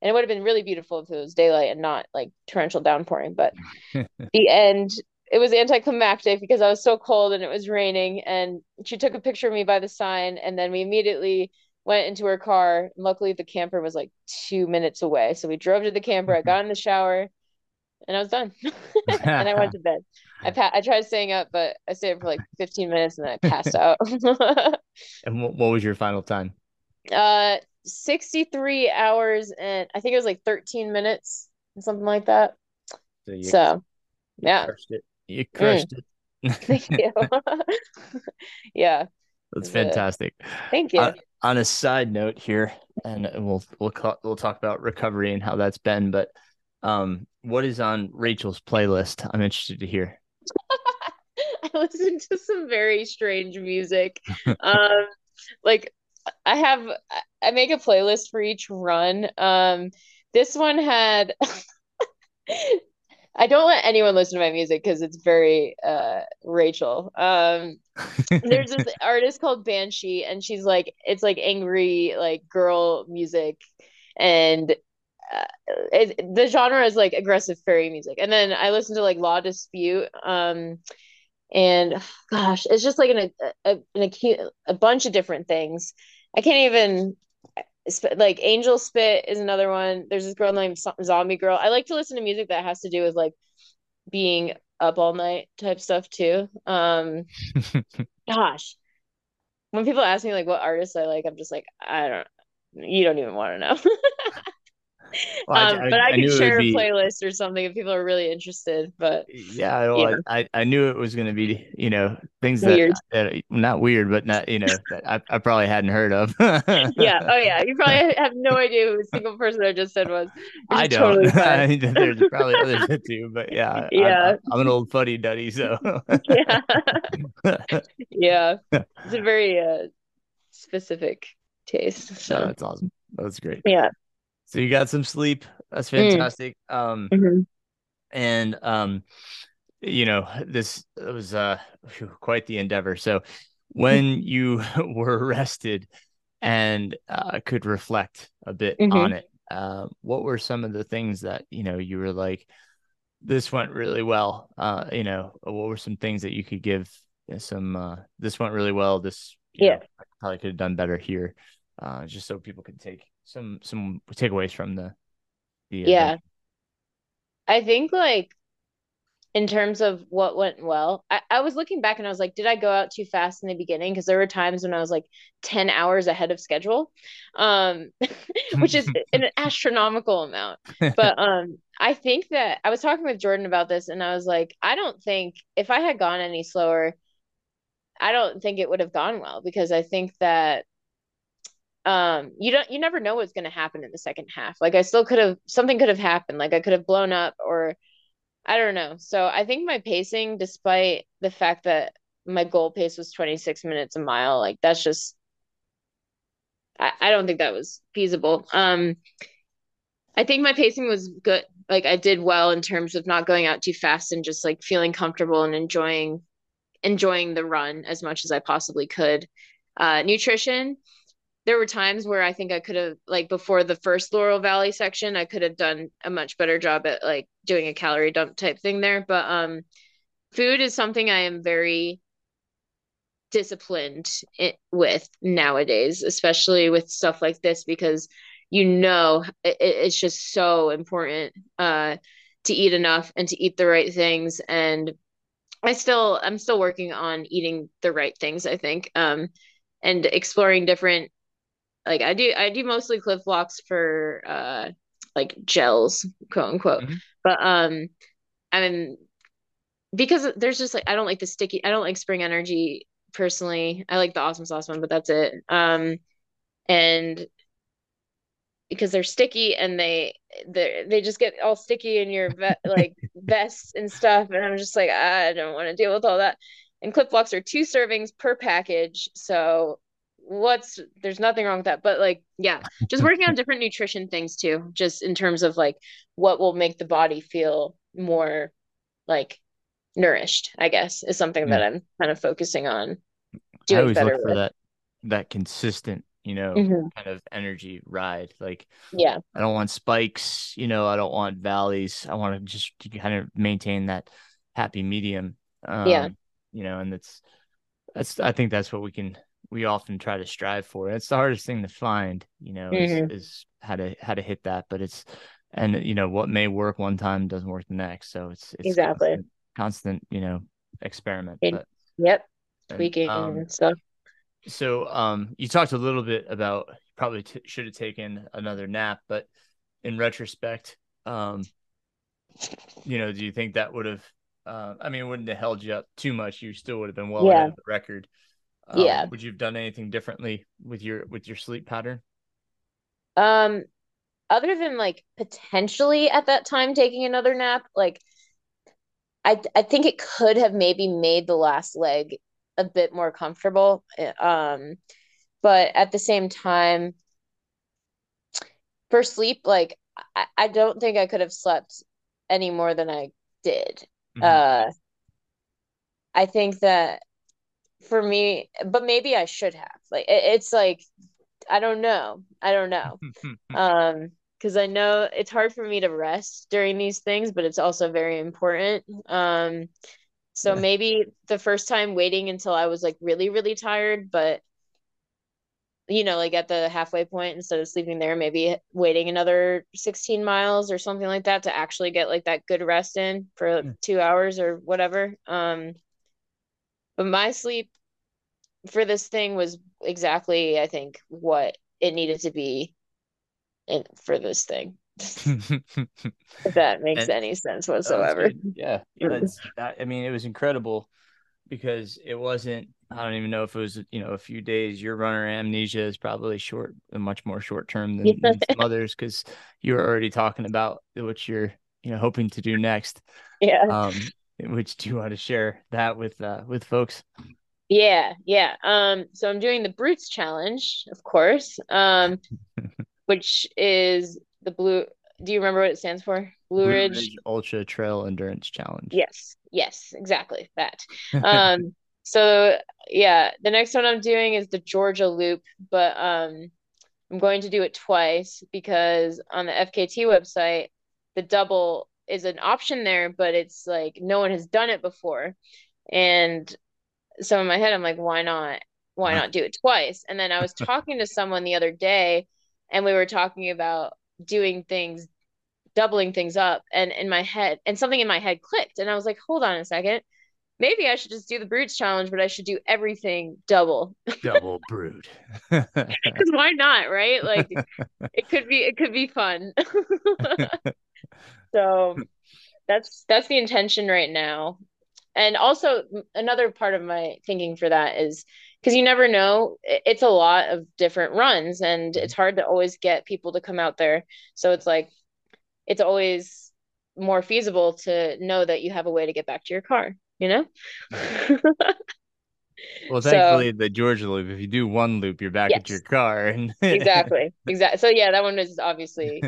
and it would have been really beautiful if it was daylight and not like torrential downpouring but the end it was anticlimactic because i was so cold and it was raining and she took a picture of me by the sign and then we immediately went into her car and luckily the camper was like two minutes away so we drove to the camper i got in the shower and I was done. and I went to bed. I pa- I tried staying up, but I stayed up for like 15 minutes and then I passed out. and what, what was your final time? Uh, 63 hours and I think it was like 13 minutes, and something like that. So, you, so you yeah. Crushed it. You crushed mm. it. Thank you. yeah. That's fantastic. Thank you. Uh, on a side note here, and we'll we'll we'll talk about recovery and how that's been, but um, what is on Rachel's playlist? I'm interested to hear. I listen to some very strange music. um, like I have I make a playlist for each run. Um, this one had I don't let anyone listen to my music because it's very uh Rachel. Um there's this artist called Banshee and she's like it's like angry like girl music and uh, it, the genre is like aggressive fairy music. And then I listen to like Law Dispute um and gosh, it's just like an a, an acute a bunch of different things. I can't even like Angel Spit is another one. There's this girl named Zombie Girl. I like to listen to music that has to do with like being up all night type stuff too. Um gosh. When people ask me like what artists I like, I'm just like, I don't you don't even want to know. Well, um, I, but I, I can share be... a playlist or something if people are really interested. But yeah, well, I, I knew it was going to be you know things that, weird. that not weird, but not you know that I, I probably hadn't heard of. yeah. Oh yeah. You probably have no idea who a single person I just said was. I don't. Totally There's probably others too, but yeah. Yeah. I'm, I'm an old fuddy duddy, so. yeah. yeah. It's a very uh, specific taste. So no, that's awesome. That's great. Yeah. So you got some sleep. That's mm. fantastic. Mm. Um, mm-hmm. and um, you know, this was uh quite the endeavor. So when you were arrested and uh, could reflect a bit mm-hmm. on it, uh, what were some of the things that you know you were like, this went really well? Uh, you know, what were some things that you could give some? Uh, this went really well. This, yeah, know, probably could have done better here. Uh, just so people could take some some takeaways from the, the uh, yeah. I think like in terms of what went well, I, I was looking back and I was like, did I go out too fast in the beginning? Because there were times when I was like 10 hours ahead of schedule, um, which is an astronomical amount. But um, I think that I was talking with Jordan about this and I was like, I don't think if I had gone any slower, I don't think it would have gone well because I think that um you don't you never know what's going to happen in the second half. Like i still could have something could have happened. Like i could have blown up or i don't know. So i think my pacing despite the fact that my goal pace was 26 minutes a mile like that's just i, I don't think that was feasible. Um i think my pacing was good. Like i did well in terms of not going out too fast and just like feeling comfortable and enjoying enjoying the run as much as i possibly could. Uh nutrition there were times where I think I could have like before the first Laurel Valley section, I could have done a much better job at like doing a calorie dump type thing there. But um food is something I am very disciplined with nowadays, especially with stuff like this because you know it, it's just so important uh to eat enough and to eat the right things and I still I'm still working on eating the right things, I think. Um and exploring different like I do I do mostly Clif Bloks for uh like gels, quote unquote. Mm-hmm. But um I mean because there's just like I don't like the sticky I don't like spring energy personally. I like the awesome sauce one, but that's it. Um and because they're sticky and they they they just get all sticky in your ve- like vests and stuff and I'm just like I don't want to deal with all that. And Clif Bloks are two servings per package, so what's there's nothing wrong with that but like yeah just working on different nutrition things too just in terms of like what will make the body feel more like nourished i guess is something yeah. that i'm kind of focusing on doing I always better look for with. that that consistent you know mm-hmm. kind of energy ride like yeah i don't want spikes you know i don't want valleys i want to just kind of maintain that happy medium um, yeah you know and it's that's i think that's what we can we often try to strive for. It's the hardest thing to find, you know, mm-hmm. is, is, how to how to hit that. But it's and you know what may work one time doesn't work the next. So it's, it's exactly constant, constant, you know, experiment. It, but, yep, and, tweaking um, and stuff. So, um, you talked a little bit about probably t- should have taken another nap, but in retrospect, um, you know, do you think that would have? Uh, I mean, it wouldn't have held you up too much. You still would have been well Yeah. ahead of the record. Um, Yeah. Would you have done anything differently with your with your sleep pattern? Um, other than like potentially at that time taking another nap, like I I think it could have maybe made the last leg a bit more comfortable. Uh, Um, but at the same time, for sleep, like I, I don't think I could have slept any more than I did. Mhm. Uh, I think that for me, but maybe I should have. Like it, it's like I don't know. I don't know. Um, because I know it's hard for me to rest during these things, but it's also very important. Um, so Yeah. maybe the first time waiting until I was like really, really tired, but you know, like at the halfway point instead of sleeping there, maybe waiting another 16 miles or something like that to actually get like that good rest in for Yeah. two hours or whatever. Um, but my sleep for this thing was exactly, I think, what it needed to be in for this thing. If that makes And- any sense whatsoever. Yeah. That, I mean, it was incredible because it wasn't. I don't even know if it was you know a few days. Your runner amnesia is probably short, much more short term than, Yeah. than some others because you were already talking about what you're you know hoping to do next. Yeah. Um, which do you want to share that with uh with folks? Yeah, yeah. Um, so I'm doing the Brutes Challenge, of course. Um, which is the blue. Do you remember what it stands for? Blue, Blue Ridge. Ridge Ultra Trail Endurance Challenge. Yes, yes, exactly that. Um, so yeah, the next one I'm doing is the Georgia Loop, but um, I'm going to do it twice because on the FKT website, the double is an option there, but it's like no one has done it before. And so in my head, I'm like, why not? Why not do it twice? And then I was talking to someone the other day, and we were talking about doing things, doubling things up, and in my head, and something in my head clicked, and I was like, hold on a second. Maybe I should just do the Brutes challenge, but I should do everything double. Double brood. Because why not, right? Like it could be it could be fun. So that's that's the intention right now. And also another part of my thinking for that is because you never know, it's a lot of different runs and it's hard to always get people to come out there. So it's like it's always more feasible to know that you have a way to get back to your car, you know? well, So- thankfully, the Georgia Loop. If you do one loop, you're back at your car, and Exactly. Exactly. So yeah, that one is obviously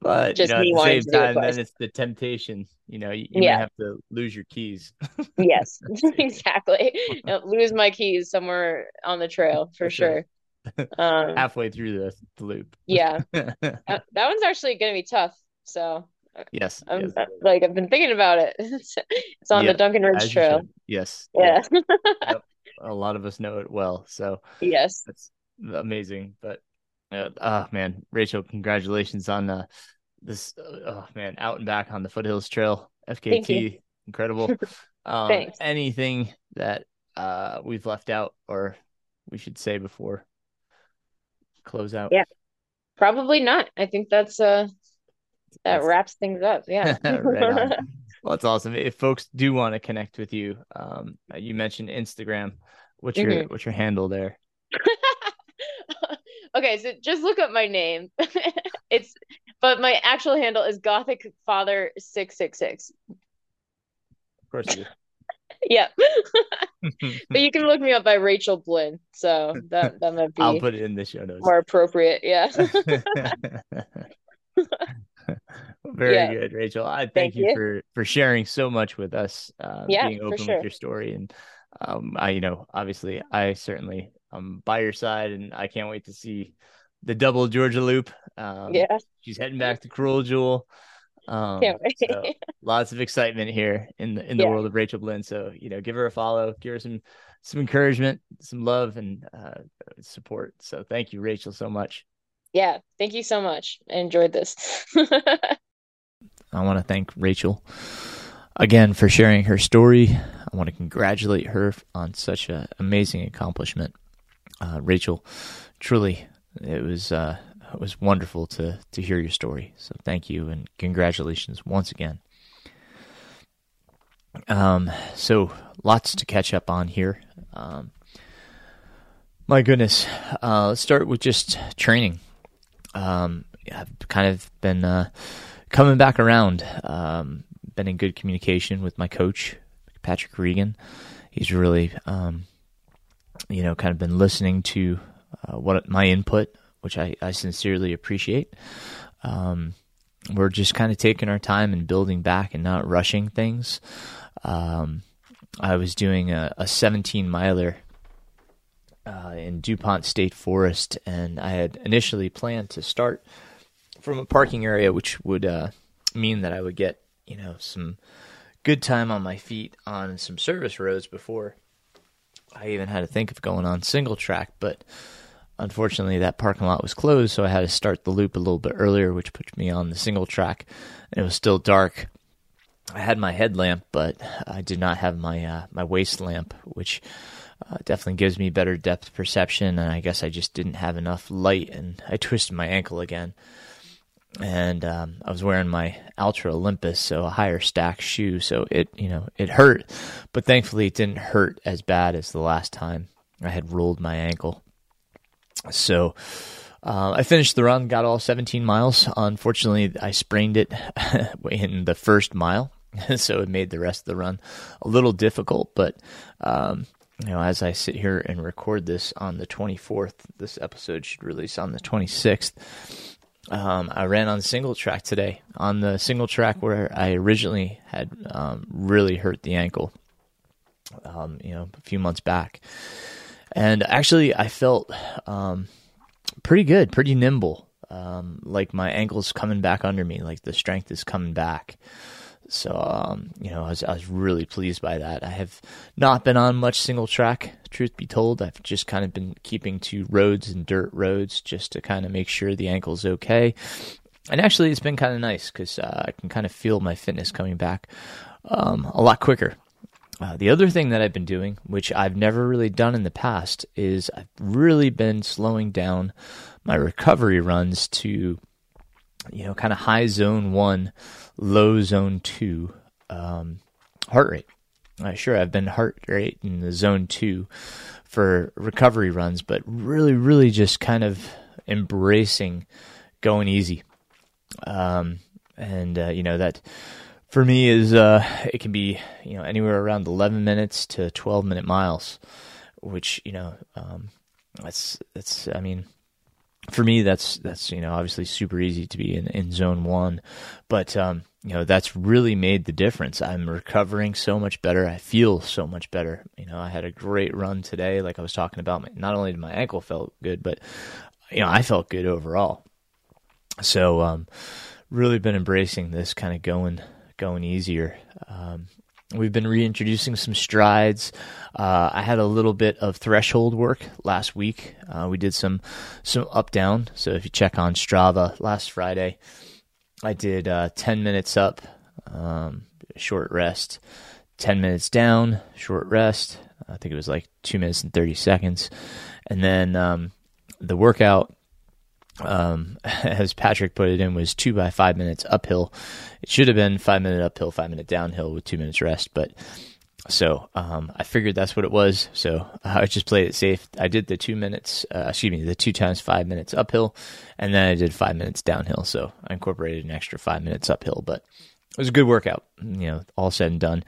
But Just you know, me at the wanting same to do it time, twice. then it's the temptation. You know, you, you Yeah. may have to lose your keys. yes, exactly. Uh, Lose my keys somewhere on the trail for For sure. sure. Um, halfway through the, the loop. yeah, that, that one's actually going to be tough. So yes. I'm yes, uh, like I've been thinking about it. It's, it's on the Duncan Ridge Trail. Yes. Yeah. yes. A lot of us know it well. So Yes. that's amazing. But uh, oh man, Rachel, congratulations on uh, this. Uh, oh man, out and back on the Foothills Trail, FKT, incredible. Um, Thanks. anything that uh, we've left out, or we should say before close out? Yeah. Probably not. I think that's uh that That's- wraps things up. Yeah. right. Well, that's awesome. If folks do want to connect with you, um, you mentioned Instagram. What's your Mhm. what's your handle there? Okay, so just look up my name. It's but my actual handle is Gothic Father 666. Of course, you Yep. do. But you can look me up by Rachel Blinn. So that that might be I'll put it in the show notes. more appropriate. Yeah. Very Yeah. good, Rachel. I thank, Thank you, you. for for sharing so much with us, uh, Yeah, being open sure. with your story, and um, I, you know, obviously, I certainly um by your side, and I can't wait to see the double Georgia Loop. Um, Yeah. she's heading back to Cruel Jewel. Um, Can't wait. so lots of excitement here in the in the Yeah. world of Rachel Blinn. So you know, give her a follow, give her some some encouragement, some love, and uh, support. So thank you, Rachel, so much. Yeah. Thank you so much. I enjoyed this. I want to thank Rachel again for sharing her story. I want to congratulate her on such an amazing accomplishment. Uh, Rachel, truly, it was uh, it was wonderful to to hear your story. So thank you and congratulations once again. Um, so lots to catch up on here. Um, my goodness, uh, let's start with just training. Um, I've kind of been uh, coming back around. Um, been in good communication with my coach, Patrick Regan. He's really, um, you know, kind of been listening to uh, what my input, which I, I sincerely appreciate. Um, we're just kind of taking our time and building back and not rushing things. Um, I was doing a, a 17 miler uh, in DuPont State Forest, and I had initially planned to start from a parking area, which would uh, mean that I would get you know some good time on my feet on some service roads before I even had to think of going on single track, but unfortunately that parking lot was closed, so I had to start the loop a little bit earlier, which put me on the single track. And it was still dark. I had my headlamp, but I did not have my uh, my waist lamp, which uh, definitely gives me better depth perception. And I guess I just didn't have enough light, and I twisted my ankle again and um, I was wearing my Altra Olympus, so a higher stack shoe. So it, you know, it hurt, but thankfully it didn't hurt as bad as the last time I had rolled my ankle. So uh, I finished the run, got all 17 miles. Unfortunately, I sprained it in the first mile, so it made the rest of the run a little difficult. But um, you know, as I sit here and record this on the 24th, this episode should release on the 26th. Um, I ran on single track today on the single track where I originally had um, really hurt the ankle, um, you know, a few months back. And actually, I felt um, pretty good, pretty nimble. Um, like my ankle's coming back under me, like the strength is coming back. So, um, you know, I was, I was really pleased by that. I have not been on much single track, truth be told. I've just kind of been keeping to roads and dirt roads just to kind of make sure the ankle's okay. And actually, it's been kind of nice because uh, I can kind of feel my fitness coming back um, a lot quicker. Uh, the other thing that I've been doing, which I've never really done in the past, is I've really been slowing down my recovery runs to, you know, kind of high zone one low zone two um, heart rate. Uh, sure, I've been heart rate in the zone two for recovery runs, but really, really just kind of embracing going easy. Um, and uh, you know that for me is uh, it can be you know anywhere around 11 minutes to 12 minute miles, which you know um, that's that's I mean for me that's that's you know obviously super easy to be in, in zone one, but um, you know that's really made the difference. I'm recovering so much better. I feel so much better. You know i had a great run today. Like i was talking about not only did my ankle felt good but you know i felt good overall. So um really been embracing this kind of going going easier. Um We've been reintroducing some strides. Uh, I had a little bit of threshold work last week. Uh, we did some some up down. So if you check on Strava last Friday, I did uh, 10 minutes up, um, short rest, 10 minutes down, short rest. I think it was like two minutes and 30 seconds. And then um, the workout, um, as Patrick put it in, was two by five minutes uphill. It should have been five minute uphill, five minute downhill with two minutes rest, but so um, I figured that's what it was. So I just played it safe. I did the two minutes, uh, excuse me, the two times five minutes uphill, and then I did five minutes downhill. So I incorporated an extra five minutes uphill, but it was a good workout. You know, all said and done.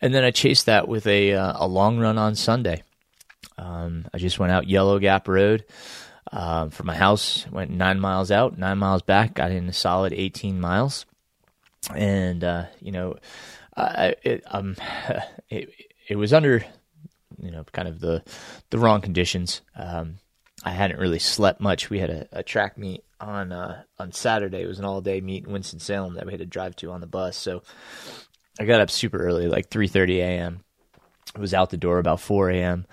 And then I chased that with a uh, a long run on Sunday. Um, I just went out Yellow Gap Road uh, from my house. Went nine miles out, nine miles back. Got in a solid eighteen miles, and uh, you know uh, it, um, it, it was under, you know, kind of the the wrong conditions. Um, I hadn't really slept much. We had a, a track meet on uh, on Saturday. It was an all day meet in Winston Salem that we had to drive to on the bus. So I got up super early, like three thirty a.m. Was out the door about four a.m.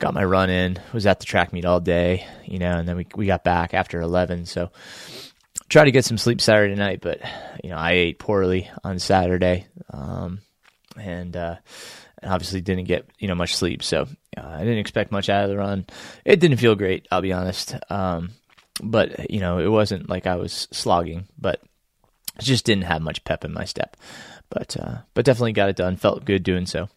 Got my run in. Was at the track meet all day, you know, and then we we got back after eleven. So try to get some sleep Saturday night, but you know I ate poorly on Saturday, um, and uh, obviously didn't get you know much sleep. So uh, I didn't expect much out of the run. It didn't feel great, I'll be honest. Um, but you know it wasn't like I was slogging, but just didn't have much pep in my step. But uh, but definitely got it done. Felt good doing so.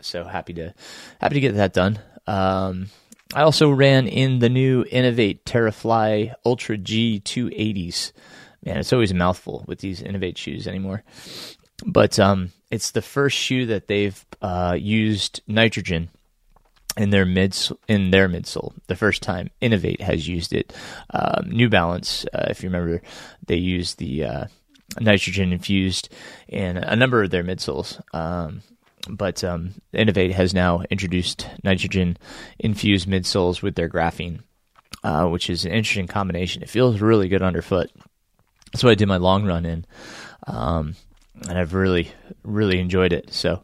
So happy to happy to get that done. Um, I also ran in the new Inov-8 TrailFly Ultra G 280s. Man, it's always a mouthful with these Inov-8 shoes anymore. But um, it's the first shoe that they've uh, used nitrogen in their mid in their midsole. The first time Inov-8 has used it. Um, New Balance, uh, if you remember, they used the uh, nitrogen infused in a number of their midsoles. Um, but um, Inov-8 has now introduced nitrogen infused midsoles with their graphene, uh, which is an interesting combination. It feels really good underfoot. That's what I did my long run in, um, and I've really, really enjoyed it. So,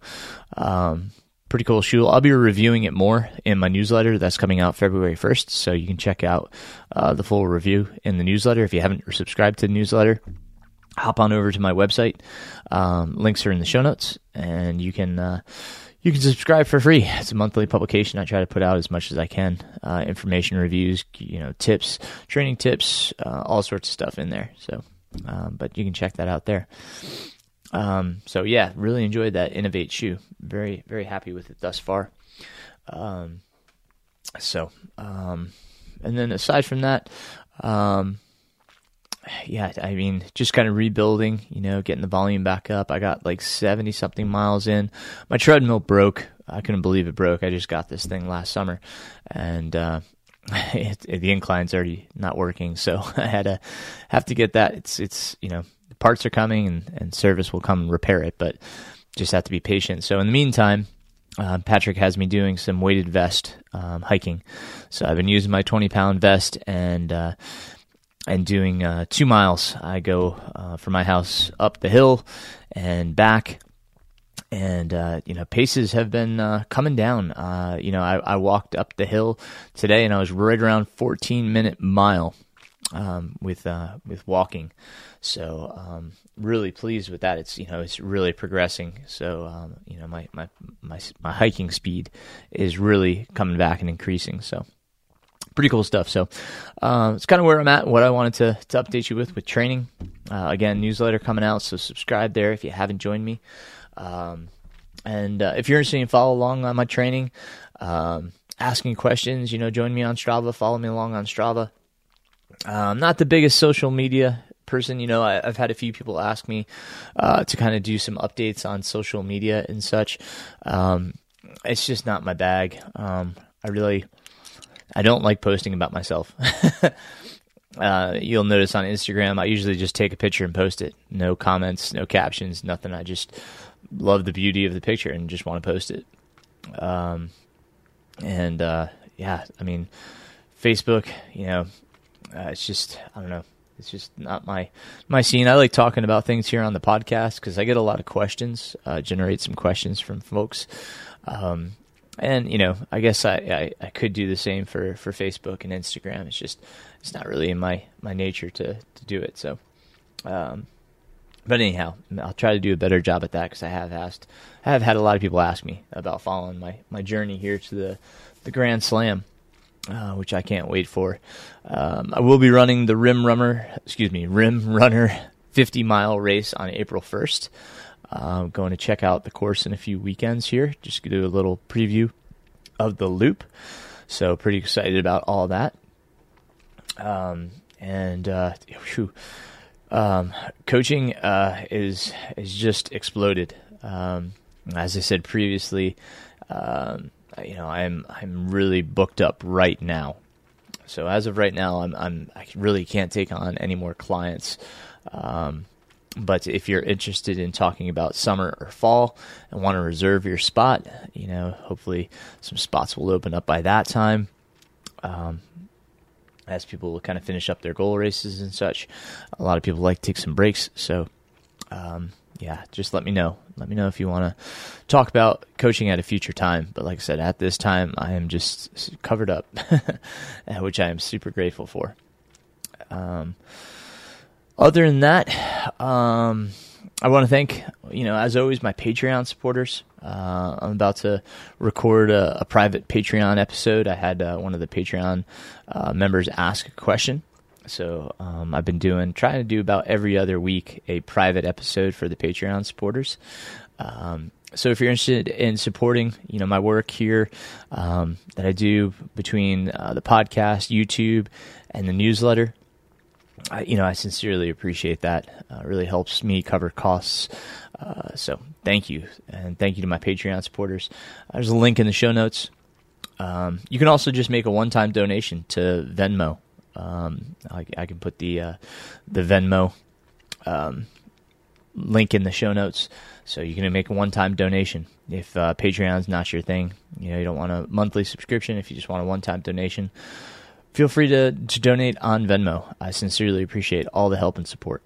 um, pretty cool shoe. I'll be reviewing it more in my newsletter that's coming out February 1st. So you can check out uh, the full review in the newsletter if you haven't subscribed to the newsletter hop on over to my website. Um, links are in the show notes, and you can uh, you can subscribe for free. It's a monthly publication. I try to put out as much as I can, uh, information, reviews, you know, tips, training tips, uh, all sorts of stuff in there. So, um, but you can check that out there. Um, so yeah, really enjoyed that Inov-8 shoe. Very very happy with it thus far. Um, so, um, and then aside from that, um, yeah, I mean, just kind of rebuilding, you know, getting the volume back up. I got like 70 something miles in. My treadmill broke. I couldn't believe it broke. I just got this thing last summer and, uh, it, it, the incline's already not working. So I had to have to get that. It's, it's, you know, parts are coming and, and service will come and repair it, but just have to be patient. So in the meantime, uh, Patrick has me doing some weighted vest um, hiking. So I've been using my 20 pound vest and, uh, and doing uh, two miles. I go uh, from my house up the hill and back. And uh, you know, paces have been uh, coming down. Uh, you know, I, I, walked up the hill today, and I was right around 14 minute mile um, with uh, with walking. So um, really pleased with that. It's you know it's really progressing. So um, you know my, my my my hiking speed is really coming back and increasing. So pretty cool stuff. So uh, it's kind of where I'm at. What I wanted to to update you with with training. Uh, again, newsletter coming out, so subscribe there if you haven't joined me. Um, and uh, if you're interested in follow along on my training, um, asking questions, you know, join me on Strava, follow me along on Strava. I'm um, not the biggest social media person. You know, I, have had a few people ask me uh, to kind of do some updates on social media and such. Um, it's just not my bag. Um, I really I don't like posting about myself. uh, you'll notice on Instagram, I usually just take a picture and post it. No comments, no captions, nothing. I just love the beauty of the picture and just want to post it. Um, and uh, yeah, I mean, Facebook, you know, uh, it's just I don't know. It's just not my my scene. I like talking about things here on the podcast because I get a lot of questions, uh, generate some questions from folks. Um, and you know, I guess I, I, I, could do the same for, for Facebook and Instagram. It's just it's not really in my, my nature to, to do it. So, um, but anyhow, I'll try to do a better job at that because I have asked, I have had a lot of people ask me about following my, my journey here to the the Grand Slam, uh, which I can't wait for. Um, I will be running the Rim Runner, excuse me, Rim Runner 50 mile race on April 1st. I'm going to check out the course in a few weekends here, just do a little preview of the loop. So pretty excited about all that. Um, and uh, um, coaching uh, is is just exploded. Um, as I said previously, um, you know I'm I'm really booked up right now. So as of right now, I'm I'm I really can't take on any more clients. Um, but if you're interested in talking about summer or fall and want to reserve your spot, you know, hopefully some spots will open up by that time. Um, as people kind of finish up their goal races and such, a lot of people like to take some breaks. So, um, yeah, just let me know. Let me know if you want to talk about coaching at a future time. But like I said, at this time, I am just covered up, which I am super grateful for. Um, other than that, um, I want to thank, you know, as always, my Patreon supporters. Uh, I'm about to record a, a, private Patreon episode. I had uh, one of the Patreon uh, members ask a question. So um, I've been doing, trying to do about every other week a private episode for the Patreon supporters. Um, so if you're interested in supporting, you know, my work here um, that I do between uh, the podcast, YouTube, and the newsletter, I, you know, I sincerely appreciate that. Uh, really helps me cover costs. Uh, so thank you, and thank you to my Patreon supporters. there's a link in the show notes. Um, you can also just make a one-time donation to Venmo. Um, I, I, can put the uh, the Venmo um, link in the show notes, so you can make a one-time donation. If uh, Patreon's not your thing, you know you don't want a monthly subscription. If you just want a one-time donation, feel free to, to donate on Venmo. I sincerely appreciate all the help and support.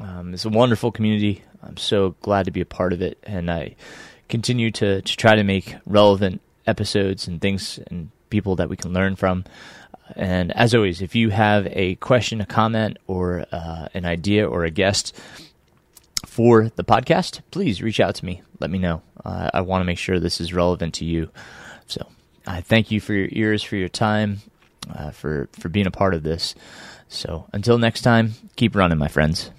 Um, it's a wonderful community. I'm so glad to be a part of it, and I continue to, to try to make relevant episodes and things and people that we can learn from. And as always, if you have a question, a comment, or uh, an idea or a guest for the podcast, please reach out to me. Let me know. Uh, I want to make sure this is relevant to you. So I thank you for your ears, for your time, uh, for for being a part of this. So until next time, keep running, my friends.